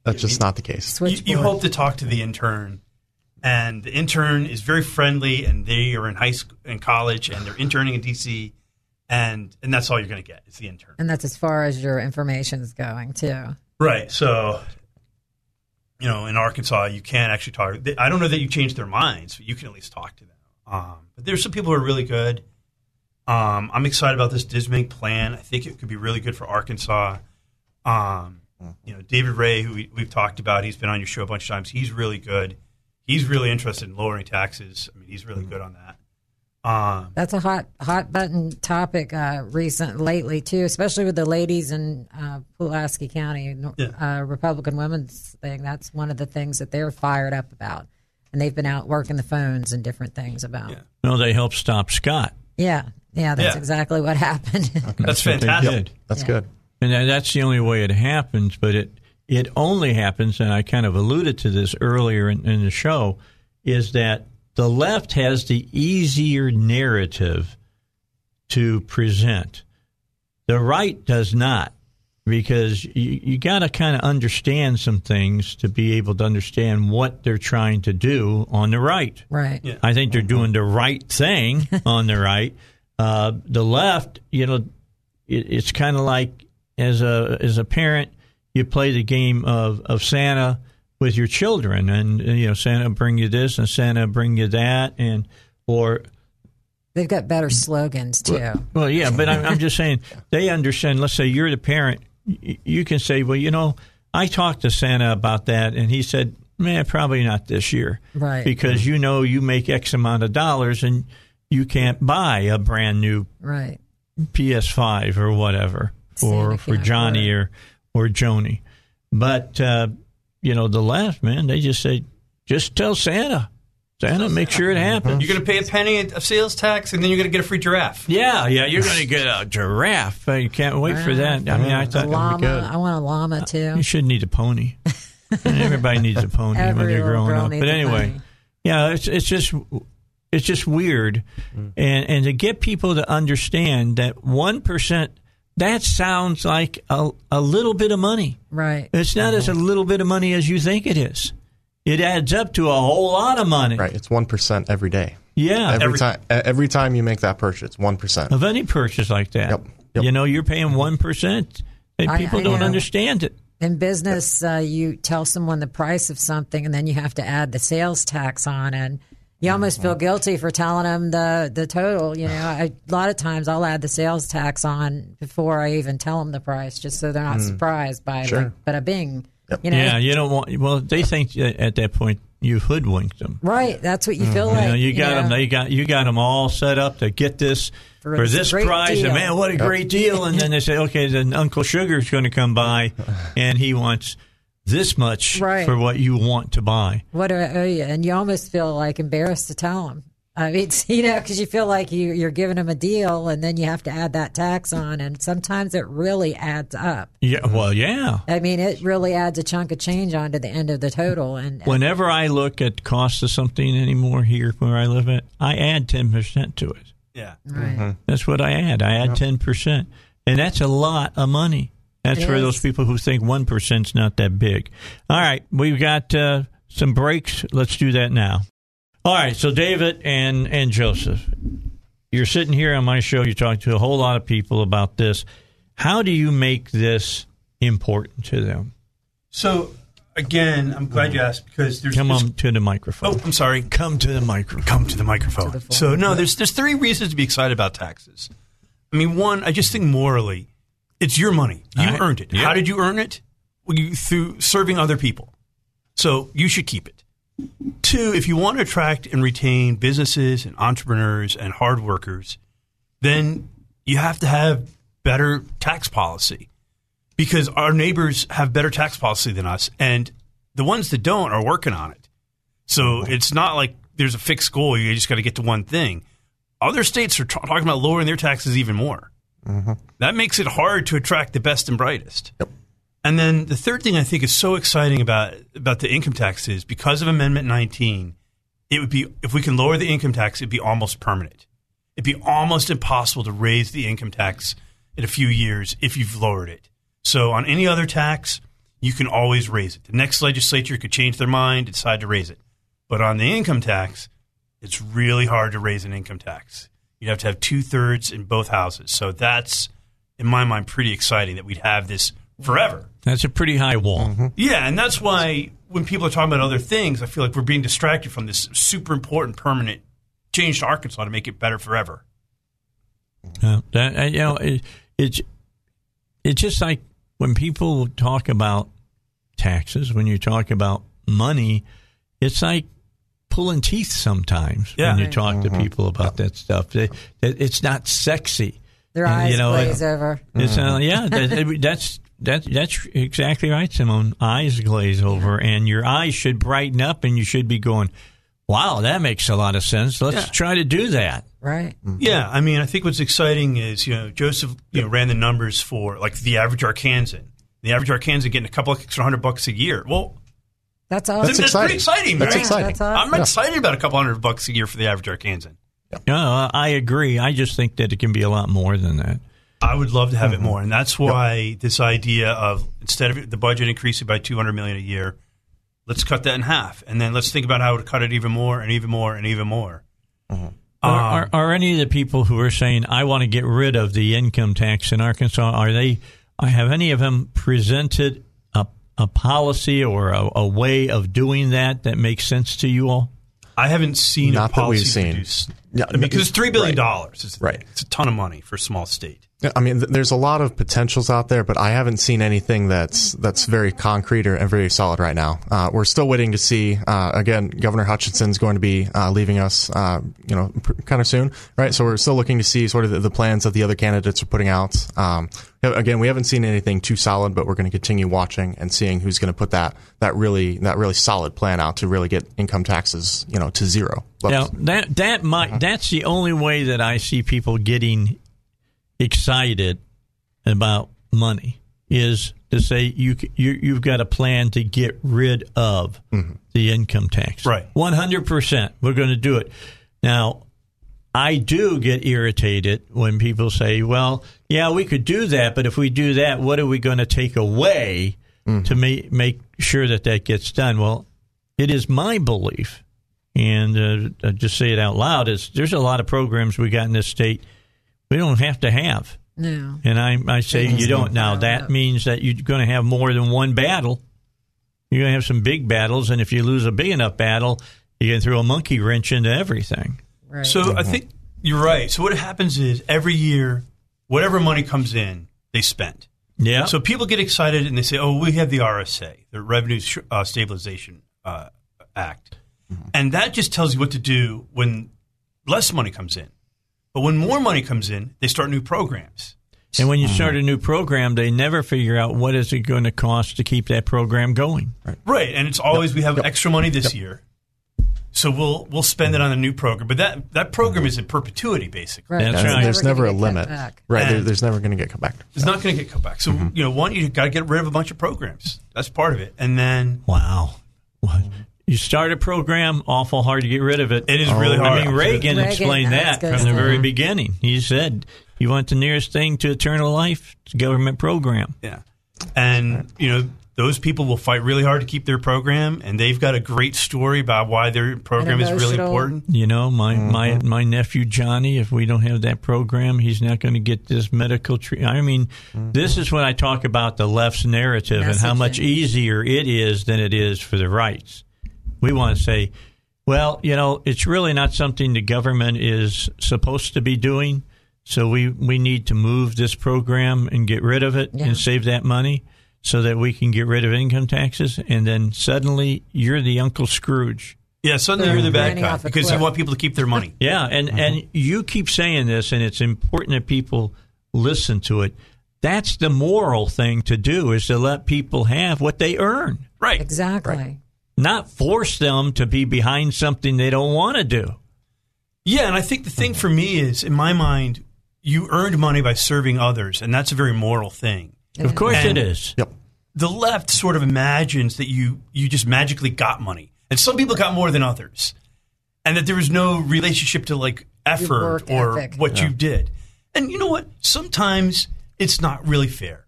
That's just not the case. you, you hope to talk to the intern and the intern is very friendly and they are in high school and college and they're interning in dc and and that's all you're going to get is the intern and that's as far as your information is going too. right so you know in arkansas you can actually talk i don't know that you change their minds but you can at least talk to them um, but there's some people who are really good um, i'm excited about this Dismang plan i think it could be really good for arkansas um, you know, David Ray, who we, we've talked about, he's been on your show a bunch of times. He's really good. He's really interested in lowering taxes. I mean, he's really good on that. Um, That's a hot hot button topic uh, recent lately too, especially with the ladies in uh, Pulaski County Yeah. uh, Republican women's thing. That's one of the things that they're fired up about, and they've been out working the phones and different things about. Yeah. No, they helped stop Scott. Yeah, yeah, that's Yeah. exactly what happened. that's what fantastic. did. That's Yeah. good. And that's the only way it happens, but it it only happens, and I kind of alluded to this earlier in, in the show, is that the left has the easier narrative to present. The right does not, because you, you got to kind of understand some things to be able to understand what they're trying to do on the right. right. Yeah. I think they're doing the right thing on the right. Uh, the left, you know, it, it's kind of like as a as a parent, you play the game of, of Santa with your children, and you know Santa bring you this and Santa bring you that, and or They've got better slogans too. well, yeah, but I'm, I'm just saying they understand. Let's say you're the parent, you can say, well, you know, I talked to Santa about that, and he said, man, probably not this year, Right. Because you know you make X amount of dollars, and you can't buy a brand new Right. PS5 or whatever for for Johnny or or Joni. But uh, you know, the left man, they just say, just tell Santa. Santa, make sure it mm-hmm. happens. You're going to pay a penny of sales tax, and then you're going to get a free giraffe. Yeah, yeah, you're going to get a giraffe. I can't wait for that. I mean, I thought llama. good. I want a llama uh, too. you should need a pony. Everybody needs a pony when Every they're growing up. But anyway, yeah, it's it's just it's just weird, mm. and and to get people to understand that one percent that sounds like a a little bit of money. Right. It's not as a little bit of money as you think it is. It adds up to a whole lot of money. Right. It's one percent every day. Yeah, Every, Every- time. Every time you make that purchase, one percent. of any purchase like that. Yep, yep. You know, you're paying one percent, and I- people I don't know. understand it. In business, uh, you tell someone the price of something, and then you have to add the sales tax on, and you almost feel guilty for telling them the the total. You know, I, a lot of times I'll add the sales tax on before I even tell them the price, just so they're not hmm. surprised by Sure. like, but a bing. You know, Yeah, you don't want. Well, they think at that point you hoodwinked them. right? That's what you feel You like. know, you got know. them. They got you got them all set up to get this For for, this this price. deal. And man, what a great deal! And then they say, okay, then Uncle Sugar's going to come by, and he wants this much Right. for what you want to buy. what do I owe you? And you almost feel like embarrassed to tell them. I mean, it's, you know, because you feel like you, you're giving them a deal, and then you have to add that tax on, and sometimes it really adds up. Yeah, well, yeah. I mean, it really adds a chunk of change onto the end of the total. And Whenever I look at cost of something anymore here where I live at, I add ten percent to it. Yeah. right. That's what I add. I add ten percent, and that's a lot of money. That's It for is. those people who think one is not that big. All right, we've got uh, some breaks. Let's do that now. All right, so David and and Joseph, you're sitting here on my show. You're talking to a whole lot of people about this. How do you make this important to them? So again, I'm glad you asked because there's Come on to the microphone. Oh, I'm sorry. Come to the microphone. Come to the microphone. the phone. so no, there's there's three reasons to be excited about taxes. I mean, one, I just think morally, it's your money. You earned it. yeah. How did you earn it? Well, you, through serving other people. So you should keep it. Two, if you want to attract and retain businesses and entrepreneurs and hard workers, then you have to have better tax policy because our neighbors have better tax policy than us, and the ones that don't are working on it. So it's not like there's a fixed goal. You just got to get to one thing. Other states are t- talking about lowering their taxes even more. Mm-hmm. That makes it hard to attract the best and brightest. Yep. And then the third thing I think is so exciting about about the income tax is because of Amendment 19, it would be if we can lower the income tax, it'd be almost permanent. It'd be almost impossible to raise the income tax in a few years if you've lowered it. So on any other tax, you can always raise it. The next legislature could change their mind, decide to raise it. But on the income tax, it's really hard to raise an income tax. You'd have to have two thirds in both houses. So that's, in my mind, pretty exciting that we'd have this forever. That's a pretty high wall. Yeah, and that's why when people are talking about other things, I feel like we're being distracted from this super important permanent change to Arkansas to make it better forever. Uh, that, you know, it, it's it's just like when people talk about taxes, when you talk about money, it's like pulling teeth sometimes Yeah. when you talk to mm-hmm. people about that stuff. They, it, it's not sexy. Their And, eyes you know, glaze over. It's, uh, mm. yeah, that, that's that, that's exactly right, Simone. Eyes glaze over, and your eyes should brighten up, and you should be going, "Wow, that makes a lot of sense. Let's Yeah. try to do that." Right. Mm-hmm. Yeah, I mean, I think what's exciting is you know Joseph you know ran the numbers for like the average Arkansan. The average Arkansan getting a couple of extra hundred bucks a year. Well, That's that's, awesome. That's pretty exciting. exciting. That's right? exciting. That's awesome. I'm excited about a couple hundred bucks a year for the average Arkansan. No, I agree. I just think that it can be a lot more than that. I would love to have it mm-hmm. more, and that's why this idea of instead of the budget increasing by 200 million a year, let's cut that in half, and then let's think about how to cut it even more and even more and even more. Mm-hmm. Um, are, are, are any of the people who are saying I want to get rid of the income tax in Arkansas? Are they? Have any of them presented a, a policy or a, a way of doing that that makes sense to you all? I haven't seen Not a that we've seen. produced. Yeah, I mean, because it's- three billion right. dollars Right. It's a ton of money for a small state. Yeah, I mean, there's a lot of potentials out there, but I haven't seen anything that's that's very concrete or and very solid right now. Uh, we're still waiting to see. Uh, again, Governor Hutchinson's going to be uh, leaving us, uh, you know, pr- kind of soon, right? So we're still looking to see sort of the, the plans that the other candidates are putting out. Um, again, we haven't seen anything too solid, but we're going to continue watching and seeing who's going to put that that really that really solid plan out to really get income taxes, you know, to zero. Now that that might that's the only way that I see people getting excited about money is to say you, you you've got a plan to get rid of the income tax. Right. One hundred percent. We're going to do it. Now, I do get irritated when people say, "Well, yeah, we could do that, but if we do that, what are we going to take away to make make sure that that gets done?" Well, it is my belief, and uh, I just say it out loud: is there's a lot of programs we got in this state we don't have to have, No. and I I say you don't. Now that means that you're going to have more than one battle. You're going to have some big battles, and if you lose a big enough battle, you can throw a monkey wrench into everything. Right. So I think you're right. So what happens is every year, whatever money comes in, they spend. Yeah. So people get excited and they say, "Oh, we have the RSA, the Revenue uh, Stabilization uh, Act," and that just tells you what to do when less money comes in. But when more money comes in, they start new programs. And when you mm-hmm. start a new program, they never figure out what is it going to cost to keep that program going. Right, right. and it's always we have extra money this year, so we'll we'll spend it on a new program. But that that program is in perpetuity, basically. Right. That's It's right. there's never never a gonna get cut limit, right? There, there's never going to get cut back. It's not going to get cut back. So mm-hmm. you know, one, you got to get rid of a bunch of programs. That's part of it, and then Wow. What? You start a program, awful hard to get rid of it. It is really hard. I mean, Reagan, Reagan, explained that from the very stuff. beginning. He said, "You want the nearest thing to eternal life? It's a government program." Yeah. And, you know, those people will fight really hard to keep their program, and they've got a great story about why their program is really important. You know, my my my nephew Johnny. If we don't have that program, he's not going to get this medical treatment. I mean, this is when I talk about the left's narrative and how much easier it is than it is for the rights. We want to say, well, you know, it's really not something the government is supposed to be doing. So we, we need to move this program and get rid of it Yeah. and save that money so that we can get rid of income taxes. And then suddenly you're the Uncle Scrooge. Yeah, suddenly you're the bad guy off a because you want people to keep their money. Yeah, and mm-hmm. and you keep saying this, and it's important that people listen to it. That's the moral thing to do is to let people have what they earn, Right. Exactly. Not force them to be behind something they don't want to do. Yeah, and I think the thing for me is, in my mind, you earned money by serving others, and that's a very moral thing. Of course And- it is. Yep. The left sort of imagines that you you just magically got money, and some people got more than others, and that there was no relationship to like effort or ethic. what you did. And you know what? Sometimes it's not really fair.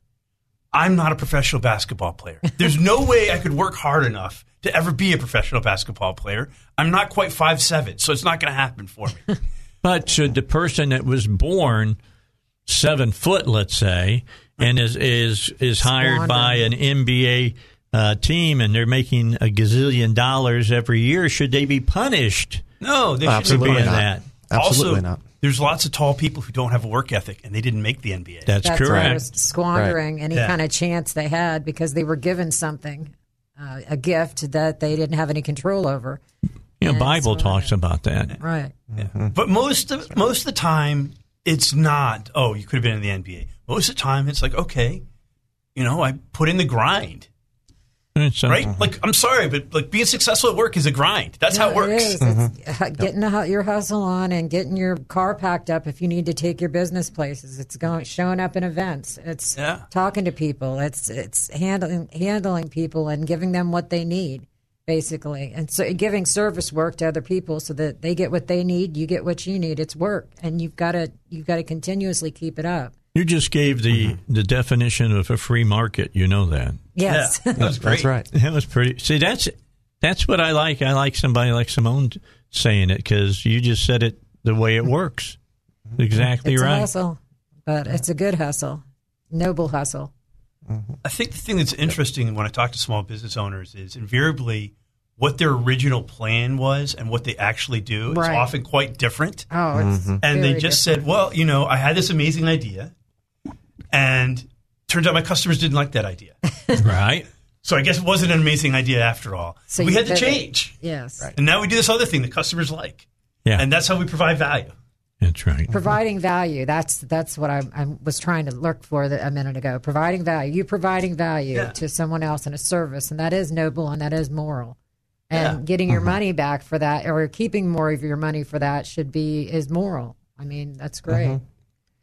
I'm not a professional basketball player. There's no way I could work hard enough to ever be a professional basketball player. I'm not quite five seven, so it's not going to happen for me. But should the person that was born seven foot, let's say, and is is is hired by an NBA uh, team and they're making a gazillion dollars every year, should they be punished No, they for Absolutely being not. that? Absolutely also, not. There's lots of tall people who don't have a work ethic, and they didn't make the NBA. That's, That's why correct. they're squandering any Yeah. kind of chance they had because they were given something, uh, a gift that they didn't have any control over. you know, Bible why. talks about that. Right. But most of most of the time, it's not. Oh, you could have been in the NBA. Most of the time, it's like okay, you know, I put in the grind, It's, right? Like I'm sorry, but like being successful at work is a grind. That's how it works. is. It's uh, getting a, hu- your hustle on and getting your car packed up if you need to take your business places. It's going showing up in events. It's Yeah. talking to people. It's it's handling handling people and giving them what they need, basically, and so giving service work to other people so that they get what they need, you get what you need. It's work, and you've got to you've got to continuously keep it up. You just gave the mm-hmm. the definition of a free market. You know that. Yes. Yeah, that was great. That's right. That was pretty. See, that's that's what I like. I like somebody like Simone saying it because you just said it the way it works. Mm-hmm. Exactly it's a right. hustle, but it's a good hustle, noble hustle. Mm-hmm. I think the thing that's interesting when I talk to small business owners is invariably what their original plan was and what they actually do is often quite different. Oh, it's and they just different. said, "Well, you know, I had this amazing idea, and turns out my customers didn't like that idea. Right. so I guess it wasn't an amazing idea after all. So we had to pivot. change, yes. Right. and now we do this other thing that customers like, Yeah. and that's how we provide value. That's right. providing value that's that's what I, I was trying to look for the, a minute ago providing value you providing value Yeah. to someone else in a service and that is noble and that is moral and Yeah. getting your uh-huh. money back for that or keeping more of your money for that should be is moral i mean that's great uh-huh.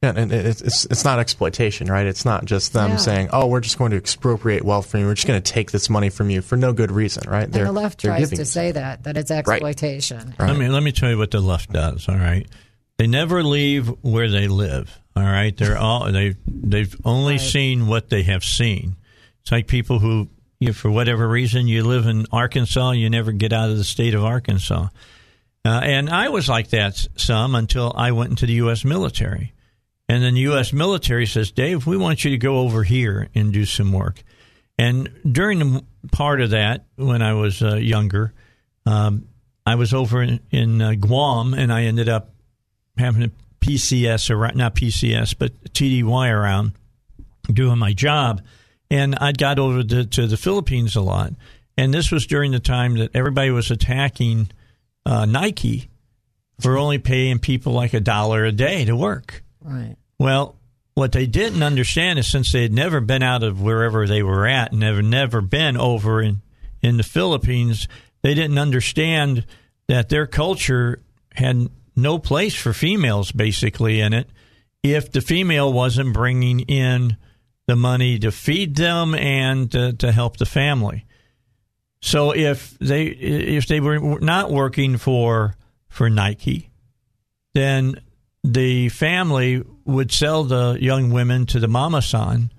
Yeah, and it's, it's it's not exploitation, right? It's not just them Yeah. saying, "Oh, we're just going to expropriate wealth from you. We're just going to take this money from you for no good reason," right? and the left tries to you say that that it's exploitation Let me let me tell you what the left does. All right, they never leave where they live. All right, they're all they they've only seen what they have seen. It's like people who, you, for whatever reason, you live in Arkansas, you never get out of the state of Arkansas. Uh, and I was like that some until I went into the U.S. military. And then the U.S. military says, Dave, we want you to go over here and do some work. And during the part of that, when I was uh, younger, um, I was over in, in uh, Guam and I ended up having a PCS, around, not PCS, but TDY around doing my job. And I got over to, to the Philippines a lot. And this was during the time that everybody was attacking uh, Nike for only paying people like a dollar a day to work. Right Well, what they didn't understand is since they had never been out of wherever they were at and never never been over in in the Philippines, they didn't understand that their culture had no place for females basically in it if the female wasn't bringing in the money to feed them and to, to help the family. So if they if they were not working for for Nike, then the family would sell the young women to the mama san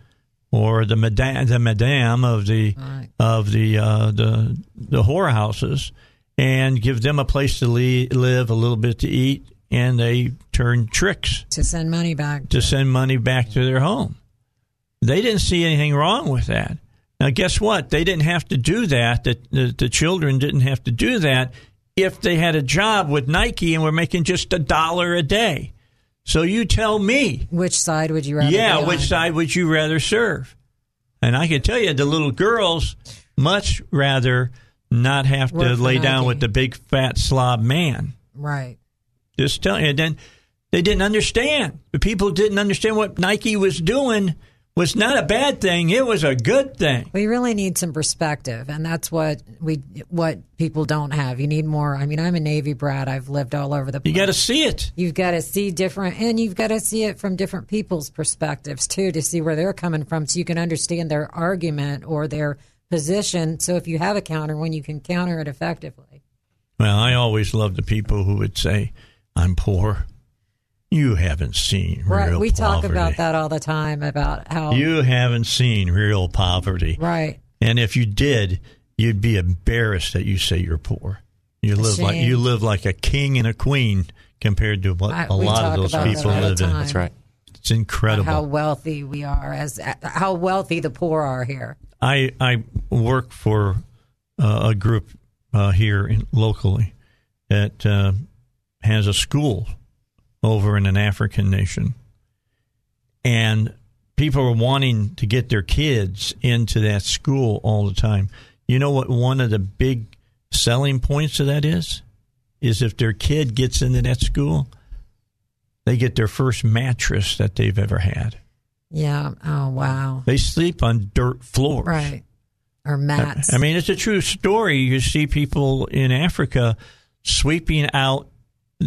or the madame, the madame of the Right. of the uh, the the whorehouses and give them a place to le- live, a little bit to eat, and they turn tricks to send money back to send money back to their home. They didn't see anything wrong with that. Now, guess what? They didn't have to do that. The, the, the children didn't have to do that if they had a job with Nike and were making just a dollar a day. So you tell me, which side would you rather yeah, which on? side would you rather serve? And I can tell you, the little girls much rather not have to Work for lay down Nike. with the big fat slob man. right Just tell you. Then they didn't understand. The people didn't understand what Nike was doing was not a bad thing. It was a good thing. We really need some perspective, and that's what we what people don't have. You need more. I mean, I'm a Navy brat. I've lived all over the. Place. You got to see it. You've got to see different, and you've got to see it from different people's perspectives too, to see where they're coming from, so you can understand their argument or their position. So if you have a counter, when you can counter it effectively. Well, I always love the people who would say, "I'm poor." You haven't seen Right. real We talk about that all the time about how. You haven't seen real poverty. right. And if you did, you'd be embarrassed that you say you're poor. You live like you live like a king and a queen compared to what I- a lot of those about that people live in. That's right. It's incredible. How wealthy we are, as how wealthy the poor are here. I I work for uh, a group uh, here in, locally that uh, has a school over in an African nation, and people are wanting to get their kids into that school all the time. You know what? One of the big selling points of that is, is if their kid gets into that school, they get their first mattress that they've ever had. Yeah. Oh wow. They sleep on dirt floors. Right. Or mats. I mean, it's a true story. You see people in Africa sweeping out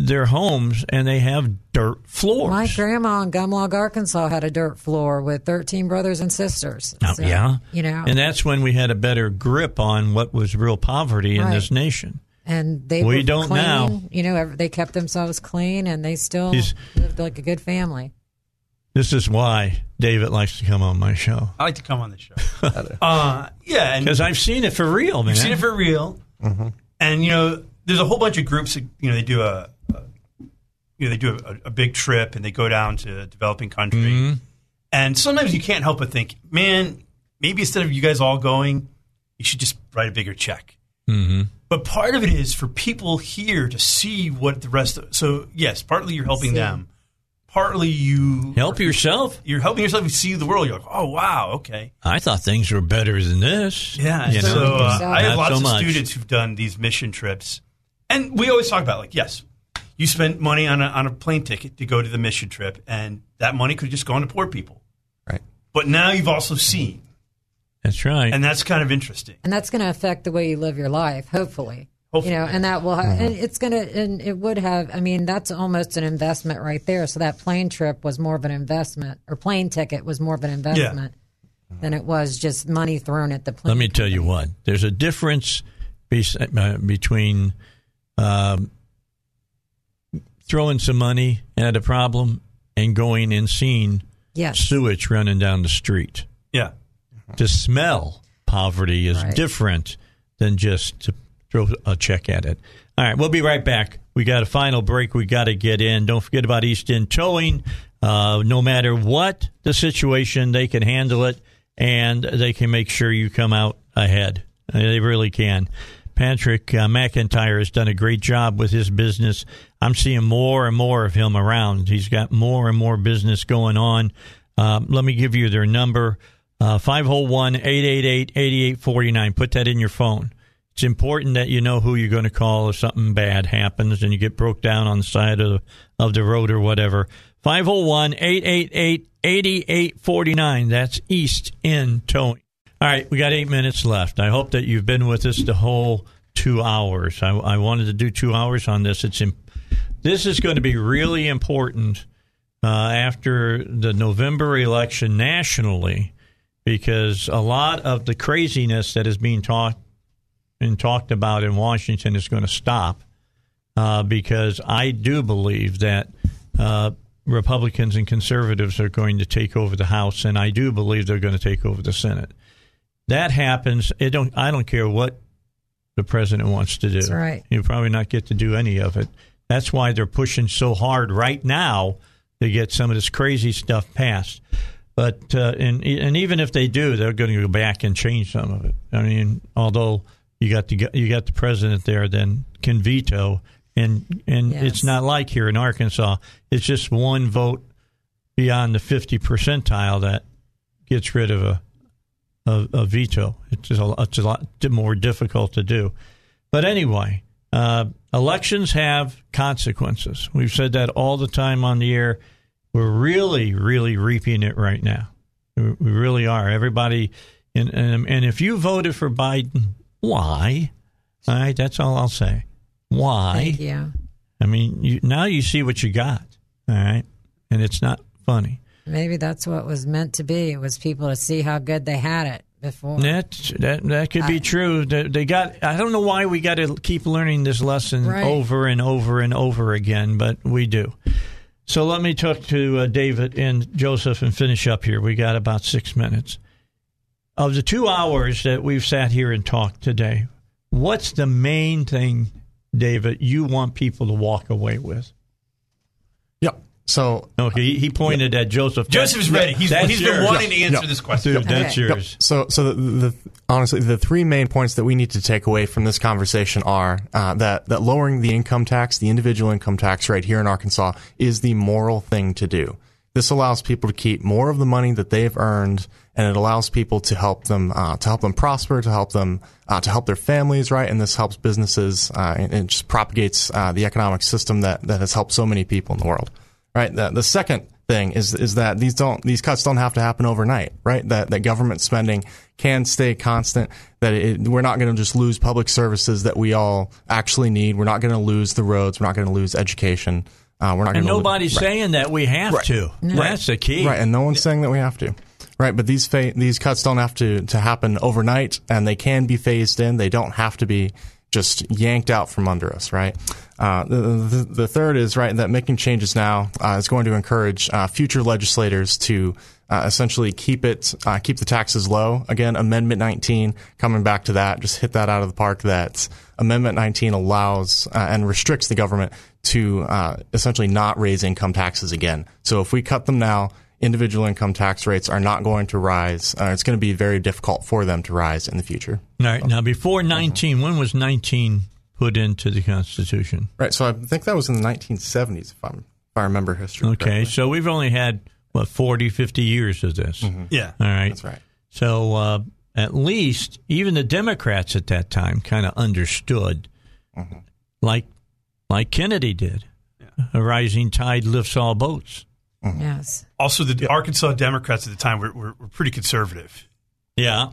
their homes and they have dirt floors. My grandma in Gumlog, Arkansas, had a dirt floor with 13 brothers and sisters. Oh, So, yeah. You know, And that's when we had a better grip on what was real poverty in Right. this nation. and they We were don't clean, now. You know, they kept themselves clean, and they still He's- lived like a good family. This is why David likes to come on my show. I like to come on the show. uh, yeah, Because I've seen it for real, man. You've seen it for real, and you know, there's a whole bunch of groups. That, you know, they do a, a you know, they do a, a big trip and they go down to a developing country, Mm-hmm. and sometimes you can't help but think, man, maybe instead of you guys all going, you should just write a bigger check. mm-hmm. But part of it is for people here to see what the rest of. So yes, partly you're helping them. Partly you Help yourself. You're helping yourself to see the world. You're like, oh wow, okay. I thought things were better than this. Yeah. You so know? uh, I have Not lots so of much. students who've done these mission trips, and we always talk about like, yes, you spent money on a, on a plane ticket to go to the mission trip, and that money could have just go to poor people. Right. But now you've also seen, That's right. and that's kind of interesting. and that's going to affect the way you live your life hopefully, Hopefully. you know and that will ha- and it's going to and it would have i mean that's almost an investment right there so that plane trip was more of an investment or plane ticket was more of an investment than it was just money thrown at the plane Let me tell you what. There's a difference be, uh, between um, throwing some money at a problem and going and seeing yes sewage running down the street. Yeah. To smell poverty is Right. different than just to throw a check at it. All right, we'll be right back. We got a final break we got to get in. Don't forget about East End Towing. Uh, no matter what the situation, they can handle it and they can make sure you come out ahead. They really can. Patrick uh, McIntyre has done a great job with his business. I'm seeing more and more of him around. He's got more and more business going on. Um, let me give you their number uh, 501 888 8849. Put that in your phone. It's important that you know who you're going to call if something bad happens and you get broke down on the side of, of the road or whatever. 501 888 8849. That's East End Towing. All right, we got eight minutes left. I hope that you've been with us the whole two hours. I, I wanted to do two hours on this. It's im- this is going to be really important uh, after the November election nationally because a lot of the craziness that is being talked and talked about in Washington is going to stop uh, because I do believe that uh, Republicans and conservatives are going to take over the House, and I do believe they're going to take over the Senate. That happens. It don't. I don't care what the president wants to do. That's right. You probably not get to do any of it. That's why they're pushing so hard right now to get some of this crazy stuff passed. But uh, and and even if they do, they're going to go back and change some of it. I mean, although you got the you got the president there, then can veto, and and Yes. it's not like here in Arkansas. It's just one vote beyond the fifty percentile that gets rid of a a, a veto. It's a, it's a lot more difficult to do. But anyway, uh, elections have consequences. We've said that all the time on the air. We're really, really reaping it right now. We really are. Everybody, and and, and if you voted for Biden, why? All right, that's all I'll say. Why? You. I mean, you, now you see what you got. All right, and it's not funny. Maybe that's what was meant to be. It was people to see how good they had it before. That that that could be true. They, they got. I don't know why we got to keep learning this lesson Right. over and over and over again, but we do. So let me talk to uh, David and Joseph and finish up here. We got about six minutes. Of the two hours that we've sat here and talked today, what's the main thing, David, you want people to walk away with? Yep. So Okay, he, he pointed at Joseph. Joseph is ready. He's, That's he's been wanting to answer Yeah. this question. Dude, that's Okay. yours. So, so the, the honestly, the three main points that we need to take away from this conversation are uh, that that lowering the income tax, the individual income tax rate here in Arkansas, is the moral thing to do. This allows people to keep more of the money that they've earned, and it allows people to help them uh, to help them prosper, to help them uh, to help their families, right? And this helps businesses, uh, and it just propagates uh, the economic system that that has helped so many people in the world right? The, the second thing is is that these don't these cuts don't have to happen overnight, right? That that government spending can stay constant. That it, we're not going to just lose public services that we all actually need. We're not going to lose the roads. We're not going to lose education. Uh, we're not And to nobody's right. saying that we have to. That's the key. Right, and no one's saying that we have to. Right, but these fa- these cuts don't have to to happen overnight, and they can be phased in. They don't have to be just yanked out from under us. Right. Uh, the, the the third is right that making changes now uh, is going to encourage uh, future legislators to. Uh, essentially, keep it, uh, keep the taxes low. Again, Amendment 19. Coming back to that, just hit that out of the park. That Amendment 19 allows uh, and restricts the government to essentially not raise income taxes again. So if we cut them now, individual income tax rates are not going to rise. Uh, it's going to be very difficult for them to rise in the future. All right. Now, before 19, when was 19 put into the Constitution? Right. So I think that was in the 1970s, if, I'm, if I remember history. Okay. correctly. So we've only had, what, 40, 50 years of this. Yeah. All right. That's right. So uh, at least even the Democrats at that time kind of understood, like like Kennedy did. A rising tide lifts all boats. Mm-hmm. Yes. Also, the Arkansas Democrats at the time were, were, were pretty conservative. Yeah.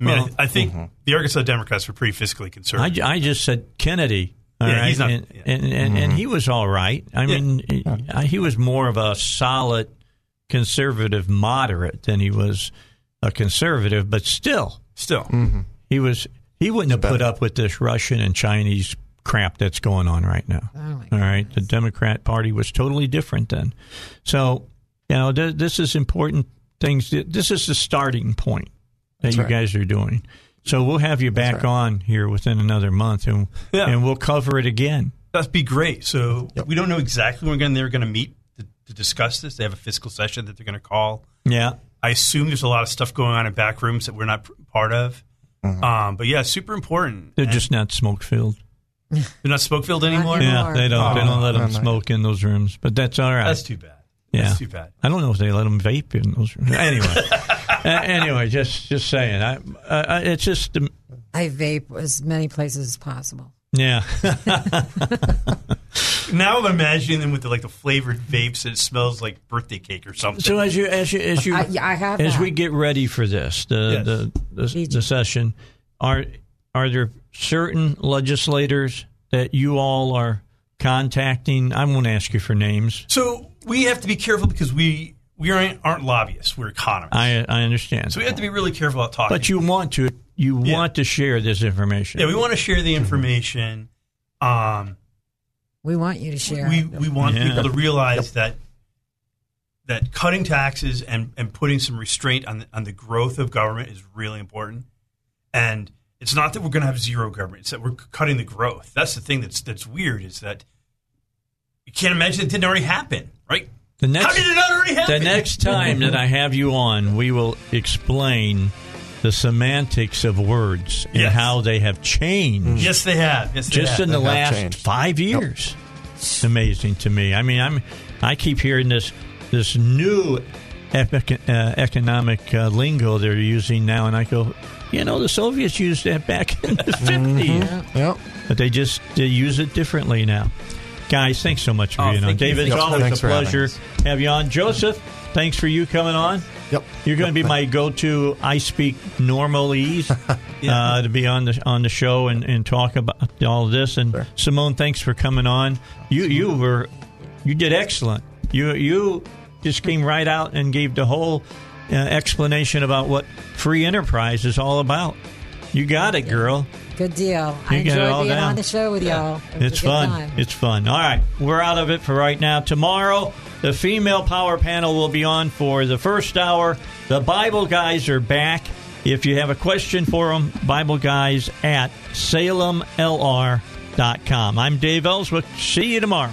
I mean, Well, I, I think mm-hmm. the Arkansas Democrats were pretty fiscally conservative. I just said Kennedy. all Yeah, right, he's not- and, yeah. and, and, and mm-hmm. he was all right. I Yeah. mean, he- he was more of a solid conservative moderate than he was a conservative, but still, Still, he was. He wouldn't have put up with this Russian and Chinese crap that's going on right now. Oh All right, the Democrat Party was totally different then. So, you know, th- this is important things. This is the starting point that you right. guys are doing. So we'll have you back right. on here within another month, and Yeah. and we'll cover it again. that'd be great. So we don't know exactly when they're going to meet to, to discuss this. They have a fiscal session that they're going to call. Yeah, I assume there's a lot of stuff going on in back rooms that we're not part of. Um, but yeah, super important. they're And just not smoke filled. they're not smoke filled anymore. anymore. Yeah, they don't. they don't let them Oh, no. smoke in those rooms, but that's all right. That's too bad. Yeah. That's too bad. I don't know if they let them vape in those rooms. Anyway, uh, anyway, just just saying. I, uh, it's just um, I vape as many places as possible. yeah. Now I'm imagining them with the, like the flavored vapes and it smells like birthday cake or something. So as you as you as you I- yeah, I have as that. we get ready for this the Yes. the, the, Fiji. the session, are are there certain legislators that you all are contacting? I won't ask you for names. So we have to be careful because we we aren't, aren't lobbyists. We're economists. I I understand, so we have to be really careful about talking. but you want to you Yeah. want to share this information. yeah, we want to share the information. Um, We want you to share. we we want Yeah. people to realize that that cutting taxes and, and putting some restraint on the, on the growth of government is really important. And it's not that we're going to have zero government; it's that we're cutting the growth. That's the thing that's that's weird is that you can't imagine it didn't already happen, right? the next How did it not already the next time that I have you on, we will explain the semantics of words and how they have changed. yes, they have. Yes, they just have. in the They have last changed. five years. It's amazing to me. I mean, I'm I keep hearing this this new epic, uh, economic uh, lingo they're using now, and I go, you know, the Soviets used that back in the 50s, Yep. but they just they use it differently now. Guys, thanks so much for Oh, being on. David, it's always thanks a pleasure us. have you on. Joseph, thanks for you coming on. Yep. You're going to be my go-to. I speak normalese uh, to be on the on the show and, and talk about all of this. And Sure. Simone, thanks for coming on. You you were you did excellent. You you just came right out and gave the whole uh, explanation about what free enterprise is all about. You got it, girl. Good deal. I You all enjoyed being down. on the show with y'all. It It's fun. time. It's fun. All right, we're out of it for right now. Tomorrow, the female power panel will be on for the first hour. The Bible guys are back. If you have a question for them, Bible guys at salemlr.com. I'm Dave Elswick. See you tomorrow.